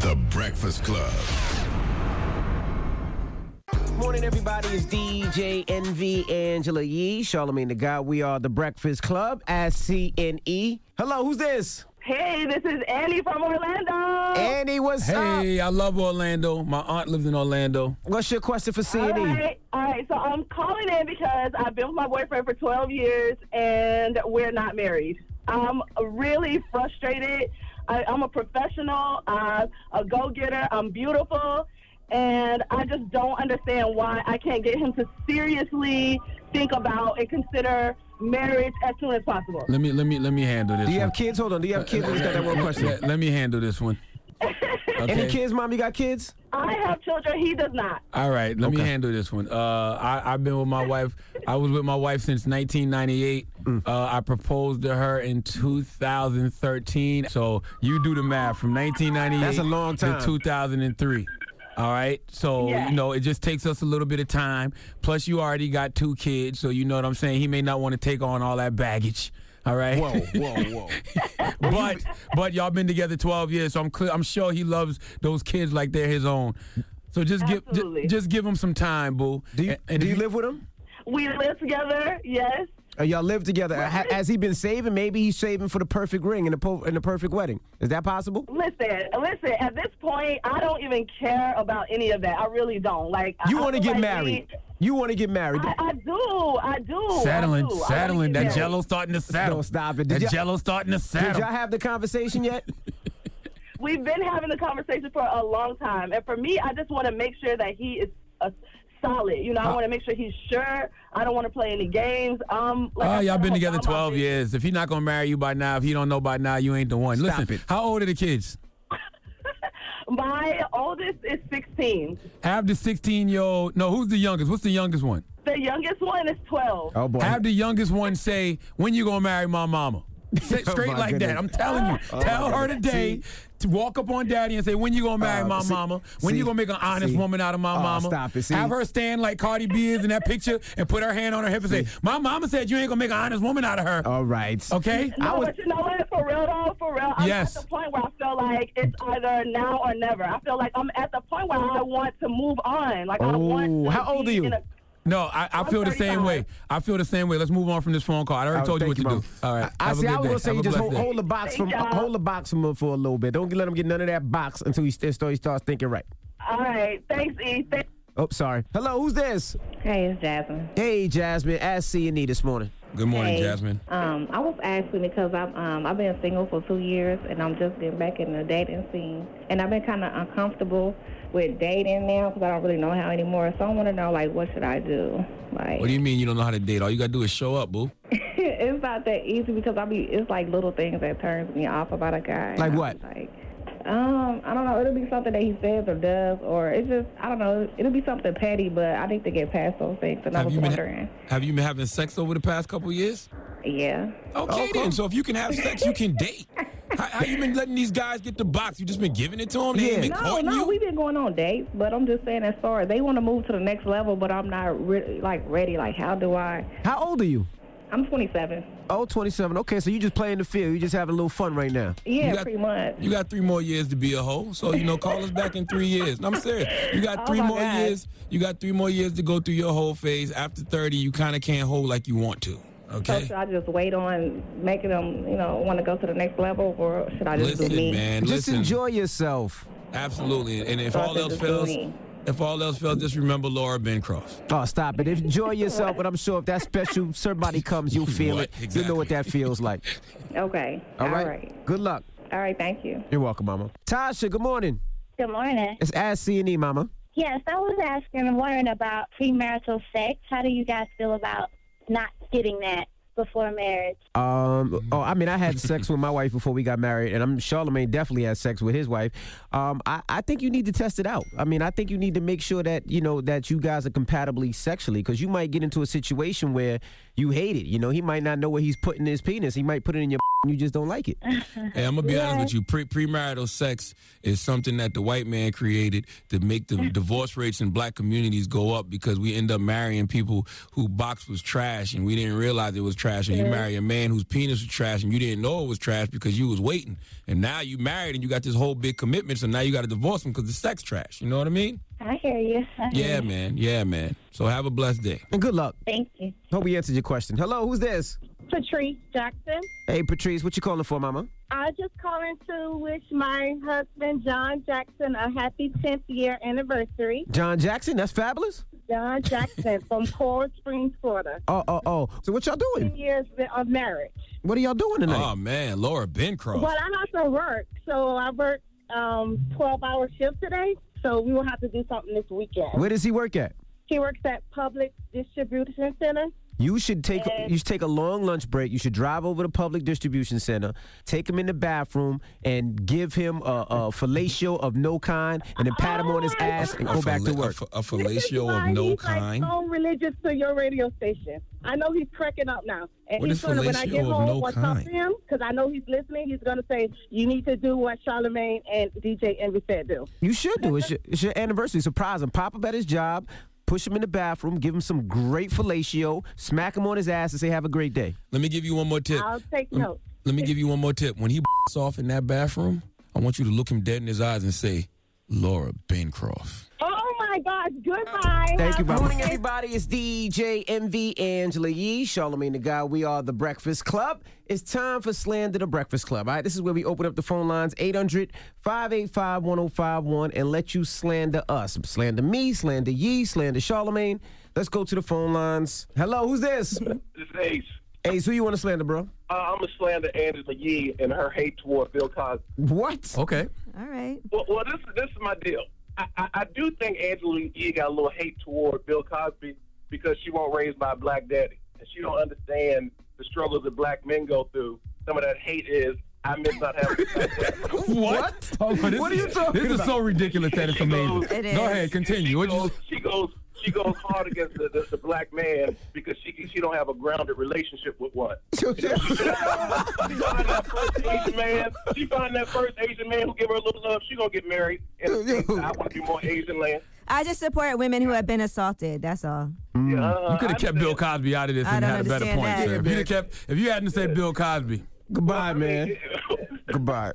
The Breakfast Club. Morning, everybody. It's DJ Envy Angela Yee, Charlamagne the God. We are the Breakfast Club at CNE. Hello, who's this? Hey, this is Annie from Orlando. Annie, what's up? Hey, I love Orlando. My aunt lives in Orlando. What's your question for All CNE? right, all right. So I'm calling in because I've been with my boyfriend for 12 years and we're not married. I'm really frustrated. I, I'm a professional, I'm a go-getter. I'm beautiful, and I just don't understand why I can't get him to seriously think about and consider marriage as soon as possible. Let me let me let me handle this. Do you one. have kids? Hold on. Do you have kids? I just got that one question. Let, let me handle this one. (laughs) Any kids, mom? You got kids? I have children. He does not. All right, let me handle this one. Uh, I, I've been with my wife. I was with my wife since 1998. Mm. Uh, I proposed to her in 2013. So you do the math from 1998 That's a long time. to 2003. All right, so Yeah. you know it just takes us a little bit of time. Plus, you already got two kids, so you know what I'm saying. He may not want to take on all that baggage. All right. Whoa, whoa, whoa. (laughs) but but y'all been together 12 years, so I'm clear, I'm sure he loves those kids like they're his own. So just give just, just give him some time, boo. Do you, And- and do if you live with him? We live together. Yes. Uh, y'all live together. Ha- has he been saving? Maybe he's saving for the perfect ring and the, po- and the perfect wedding. Is that possible? Listen, listen. At this point, I don't even care about any of that. I really don't. Like You want to get like married. we- You want to get married. I, I do. I do. Saddling, I do. I saddling. That married. jello starting to saddle. Don't stop it. Did That y'all- jello starting to Did y'all have the conversation yet? (laughs) We've been having the conversation for a long time, and for me, I just want to make sure that he is uh, solid. You know, I want to make sure he's sure. I don't want to play any games. Um, like oh, I y'all been together 12 years. If he's not gonna marry you by now, if he don't know by now, you ain't the one. Stop Listen, it. how old are the kids? (laughs) My oldest is 16. Have the 16 year old. No, who's the youngest? What's the youngest one? The youngest one is 12. Oh boy. Have the youngest one say, "When you gonna marry my mama?" (laughs) Say- Oh, Straight like goodness. that. I'm telling you. (laughs) Oh, Tell her goodness. today to walk up on daddy and say, "When you gonna marry Uh, my see- mama? When see- you gonna make an honest see. woman out of my Oh, mama?" stop it. See? Have her stand like Cardi B is in that picture and put her hand on her hip and say, "My mama said you ain't gonna make an honest woman out of her." All right. Okay. No, but you know what? For real though, for real, I'm Yes. at the point where I feel like it's either now or never. I feel like I'm at the point where I want to move on. Like I want. Oh, To how old be are you? In a- No, I, I feel the same way. I feel the same way. Let's move on from this phone call. I already Oh, told you what thank to you, do. All right. I Have a see. good I was day. gonna say you just hold, hold the box Thank from y'all. hold the box from him for a little bit. Don't let him get none of that box until he, until he starts thinking right. All right, thanks, E. Thank- Oh, sorry. Hello, who's this? Hey, it's Jasmine. Hey, Jasmine. Ask C and E this morning. Good morning, Hey. Jasmine. Um, I was asking because I'm um, I've been single for two years and I'm just getting back in the dating scene, and I've been kind of uncomfortable with dating now because I don't really know how anymore. So I want to know like what should I do? Like What do you mean you don't know how to date? All you gotta do is show up, boo. (laughs) it's not that easy because I be it's like little things that turns me off about a guy. Like what? Like um, I don't know. It'll be something that he says or does, or it's just I don't know. It'll be something petty, but I need to get past those things. And I Have was you been wondering. Have you been having sex over the past couple years? Yeah. Okay, then. So if you can have sex, you can date. (laughs) How, how you been letting these guys get the box? You just been giving it to them? They ain't been No, no, you? we've been going on dates, but I'm just saying as far as they want to move to the next level, but I'm not really like ready. Like, how do I? How old are you? I'm 27. Oh, 27. Okay, so you just playing the field. You just having a little fun right now. Yeah, You got- pretty much. You got three more years to be a hoe. So, you know, call us back in three years. No, I'm serious. You got (laughs) Oh, three my more God. years. You got three more years to go through your whole phase. After 30, you kind of can't hold like you want to. So Okay? should I just wait on making them, you know, want to go to the next level, or should I just Listen, do me? man. Just listen. enjoy yourself. Absolutely. And if So all else fails, if all else fails, just remember Laura Bencroft. Oh, stop it. Enjoy yourself, but I'm sure if that special (laughs) somebody comes, you'll feel What? it. You'll know what that feels like. (laughs) Okay. All right? All right. Good luck. All right. Thank you. You're welcome, Mama. Tasha, good morning. Good morning. It's Ask C and E, Mama. Yes, I was asking and wondering about premarital sex. How do you guys feel about not getting that before marriage? Um, oh, I mean, I had sex with my wife before we got married, and I'm Charlamagne definitely had sex with his wife. Um, I, I think you need to test it out. I mean, I think you need to make sure that you know that you guys are compatibly sexually, because you might get into a situation where you hate it. You know, he might not know where he's putting his penis. He might put it in your. (laughs) and You just don't like it. Hey, I'm gonna be honest with you. Pre- premarital sex is something that the white man created to make the (laughs) divorce rates in black communities go up because we end up marrying people who box was trash and we didn't realize it was trash. And you marry a man whose penis was trash and you didn't know it was trash because you was waiting. And now you married and you got this whole big commitment. So now you got to divorce him because the sex trash. You know what I mean? I hear you. I hear Yeah, you. man. Yeah, man. So have a blessed day. And good luck. Thank you. Hope we answered your question. Hello, who's this? Patrice Jackson. Hey, Patrice, what you calling for, Mama? I just calling to wish my husband John Jackson a happy 10th year anniversary. John Jackson. That's fabulous. John Jackson from Coral Springs, Florida. Oh, oh, oh. So what y'all doing? 10 doing? years of marriage. What are y'all doing tonight? Oh man, Laura Bencroft. Well, I have to work, so I work um 12 hour shift today. So we will have to do something this weekend. Where does he work at? He works at Public Distribution Center. You should take And- you should take a long lunch break. You should drive over to public distribution center, take him in the bathroom, and give him a, a (laughs) fellatio of no kind, and then pat him on his oh ass and A go back to fella- a work. A, fellatio of no he's kind. Like so religious to your radio station. I know he's cracking up now, and What he's gonna when I get home no or talk to kind? him because I know he's listening. He's gonna say you need to do what Charlamagne and DJ Envy said do. You should do. It's your, it's your anniversary. Surprise him. Pop up at his job. Push him in the bathroom. Give him some great fellatio. Smack him on his ass and say, "Have a great day." Let me give you one more tip. I'll take Lem- notes. Let me give you one more tip. When he (laughs) off in that bathroom, I want you to look him dead in his eyes and say, Laura Bencroft. Oh my gosh! Goodbye. Thank you, Have a Good morning, everybody. It's DJ Envy Angela Yee, Charlamagne the God. We are the Breakfast Club. It's time for Slander the Breakfast Club. All right, this is where we open up the phone lines 800 585 1051 and let you slander us. Slander me, slander Yee, slander Charlamagne. Let's go to the phone lines. Hello, who's this? (laughs) This is Ace. Ace, who you want to slander, bro? Uh, I'm a slander Angela Yee and her hate toward Bill Cosby. What? Okay. All right. Well, well this this is my deal. I, I, do think Angela Yee got a little hate toward Bill Cosby because she won't raise a black daddy, and she don't understand the struggles that black men go through. Some of that hate is I miss not having. a black. (laughs) What? Oh, this What are is- you talking This is so ridiculous that it's amazing. It is. Go ahead, continue. She What you? goes, she goes she goes hard against the, the, the black man because she she don't have a grounded relationship with what. (laughs) You know, she find that first Asian man. She find that first Asian man who give her a little love. She gonna get married. And I want to be more Asian land. I just support women who have been assaulted. That's all. Mm. Yeah, You could have kept Bill Cosby out of this I and had a better point, that. sir. If you'd have kept, if you hadn't said Bill Cosby. Goodbye, man. Goodbye.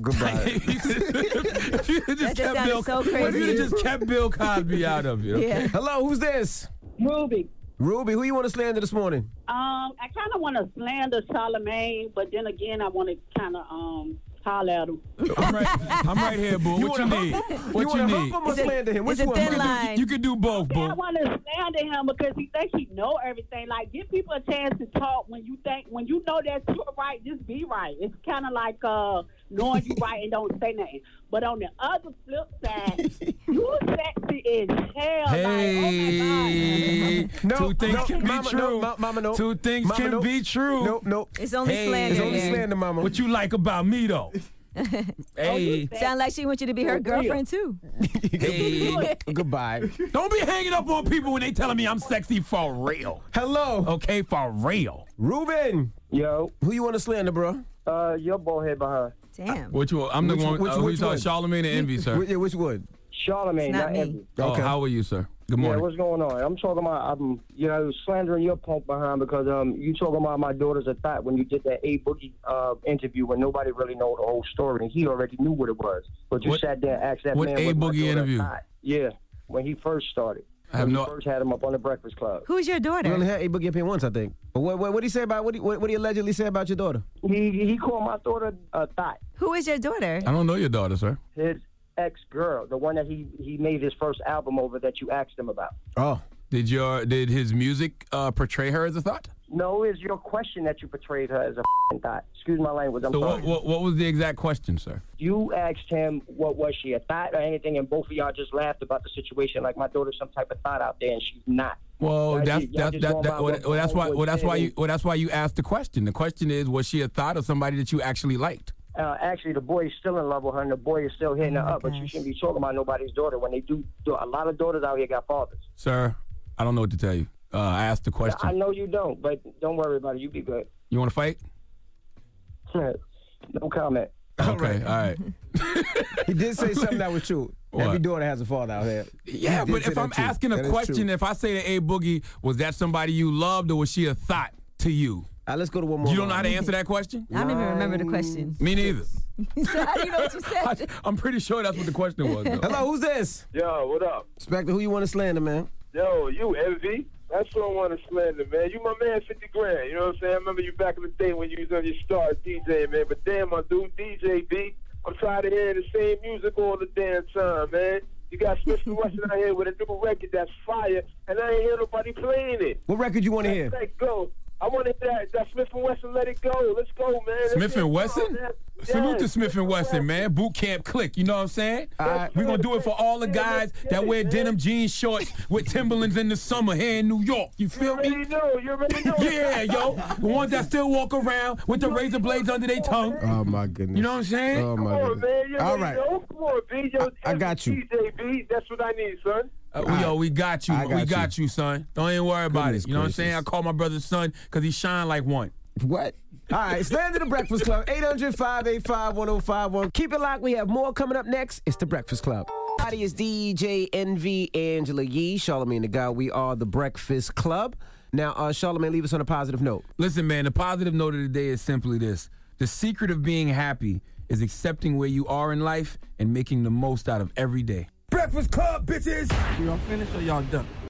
Goodbye. (laughs) if you had That just kept sounded Bill, so If you just kept Bill Cosby out of it. Okay? Hello, who's this? Ruby. Ruby, who you want to slander this morning? Um, I kind of want to slander Charlamagne, but then again, I want to kind of um holler at him. I'm right, I'm right here, boo. (laughs) What you wanna need? What You you, wanna need? hump him or It's a- slander him? Which one, thin You can do- line. You can do both, I want to slander him because he thinks he know everything. Like, give people a chance to talk when you think when you know that you're right. Just be right. It's kind of like uh, knowing you right and don't say nothing. But on the other flip side, (laughs) you sexy as hell. Hey, two things no, can be mama, true. no, ma- mama, no. Two things Mama, can no. be true. Nope, nope. It's only Hey, slander It's only slander, mama. What you like about me though? (laughs) hey, Sound like she wants you to be her girlfriend too. (laughs) hey. Goodbye. Don't be hanging up on people when they telling me I'm sexy for real. Hello. Okay, for real. Ruben. Yo. Who you want to slander, bro? Uh, your boyhead behind. Damn. Which one? I'm the Which- one. which- uh, who you which one? Charlamagne and Envy, sir. Which, yeah, which one? Charlamagne, not not, me. Envy. Oh, Okay. how are you, sir? Good morning. Yeah, what's going on? I'm talking about I'm you know slandering your punk behind because um you talking about my daughter's a thought when you did that A Boogie uh interview when nobody really know the whole story and he already knew what it was. But you What- sat there and asked that what man A was my Boogie interview? thought. Yeah, when he first started. I have no- first had him up on the Breakfast Club. Who's your We only daughter? had a boogie up here once, I think. But what what what he say about what he what, what he allegedly say about your daughter? He he called my daughter a thought. Who is your daughter? I don't know your daughter, sir. His ex girl, the one that he he made his first album over that you asked him about. Oh. Did your did his music uh, portray her as a thought? No, it's your question that you portrayed her as a f***ing thought. Excuse my language. I'm So sorry. what, what what was the exact question, sir? You asked him what was she a thought or anything, and both of y'all just laughed about the situation like my daughter's some type of thought out there, and she's not. Well, Y'all that's just- y'all that's just that, that, well, well, that's why well that's why you well that's why you asked the question. The question is, was she a thought or somebody that you actually liked? Uh, actually, the boy is still in love with her, and the boy is still hitting Oh her up. But you shouldn't be talking about nobody's daughter when they do. do a lot of daughters out here got fathers. Sir, I don't know what to tell you. Uh, I asked the question. I know you don't, but don't worry about it. You be good. You want to fight? (laughs) no comment. Okay, all right. (laughs) He did say something that was true. What? Every daughter has a father out here. Yeah, He but if I'm asking That a is question, if I say to A Boogie, was that somebody you loved or was she a thought to you? All right, let's go to one more. You don't know how to answer that question? I don't even remember the question. Me neither. so how do you know what you (laughs) said? I'm pretty sure that's what the question was. Though. Hello, who's this? Yo, what up? Spectre, who you want to slander, man? Yo, you envy. That's what I want to slander, man. You my man, 50 grand. You know what I'm saying? I remember you back in the day when you was on your star DJ, man. But damn, my dude, DJ B, I'm tired of hearing the same music all the damn time, man. You got Smif-N-Wessun out here with a new record that's fire, and I ain't hear nobody playing it. What record you want to hear? Let go. I want to hear that, that Smith and Wesson. Let it go. Let's go, man. Let's Smif-N-Wessun? on, man. Salute to Smith and Wesson, man. Boot Camp Clik. You know what I'm saying? right. We're gonna do it for all the guys that wear denim jeans shorts with Timberlands in the summer here in New York. You feel me? You know, you already know. (laughs) Yeah, yo. The ones that still walk around with the razor blades under their tongue. Oh my goodness. You know what I'm saying? Oh Come my on, goodness. man. You All know. Come on, B. Yo, I got you. DJ B. That's what I need, son. Uh, we, yo, we got you. Got we got you. son. Don't even worry about Goodness it. You know what I'm saying? I call my brother son because he shine like one. What? All right, slander the Breakfast Club. (laughs) 800 585 1051. Keep it locked. We have more coming up next. It's the Breakfast Club. Body is DJ Envy Angela Yee, Charlamagne the God. We are the Breakfast Club. Now, uh, Charlamagne, leave us on a positive note. Listen, man, the positive note of the day is simply this. The secret of being happy is accepting where you are in life and making the most out of every day. Breakfast Club, bitches. Y'all finished or y'all done?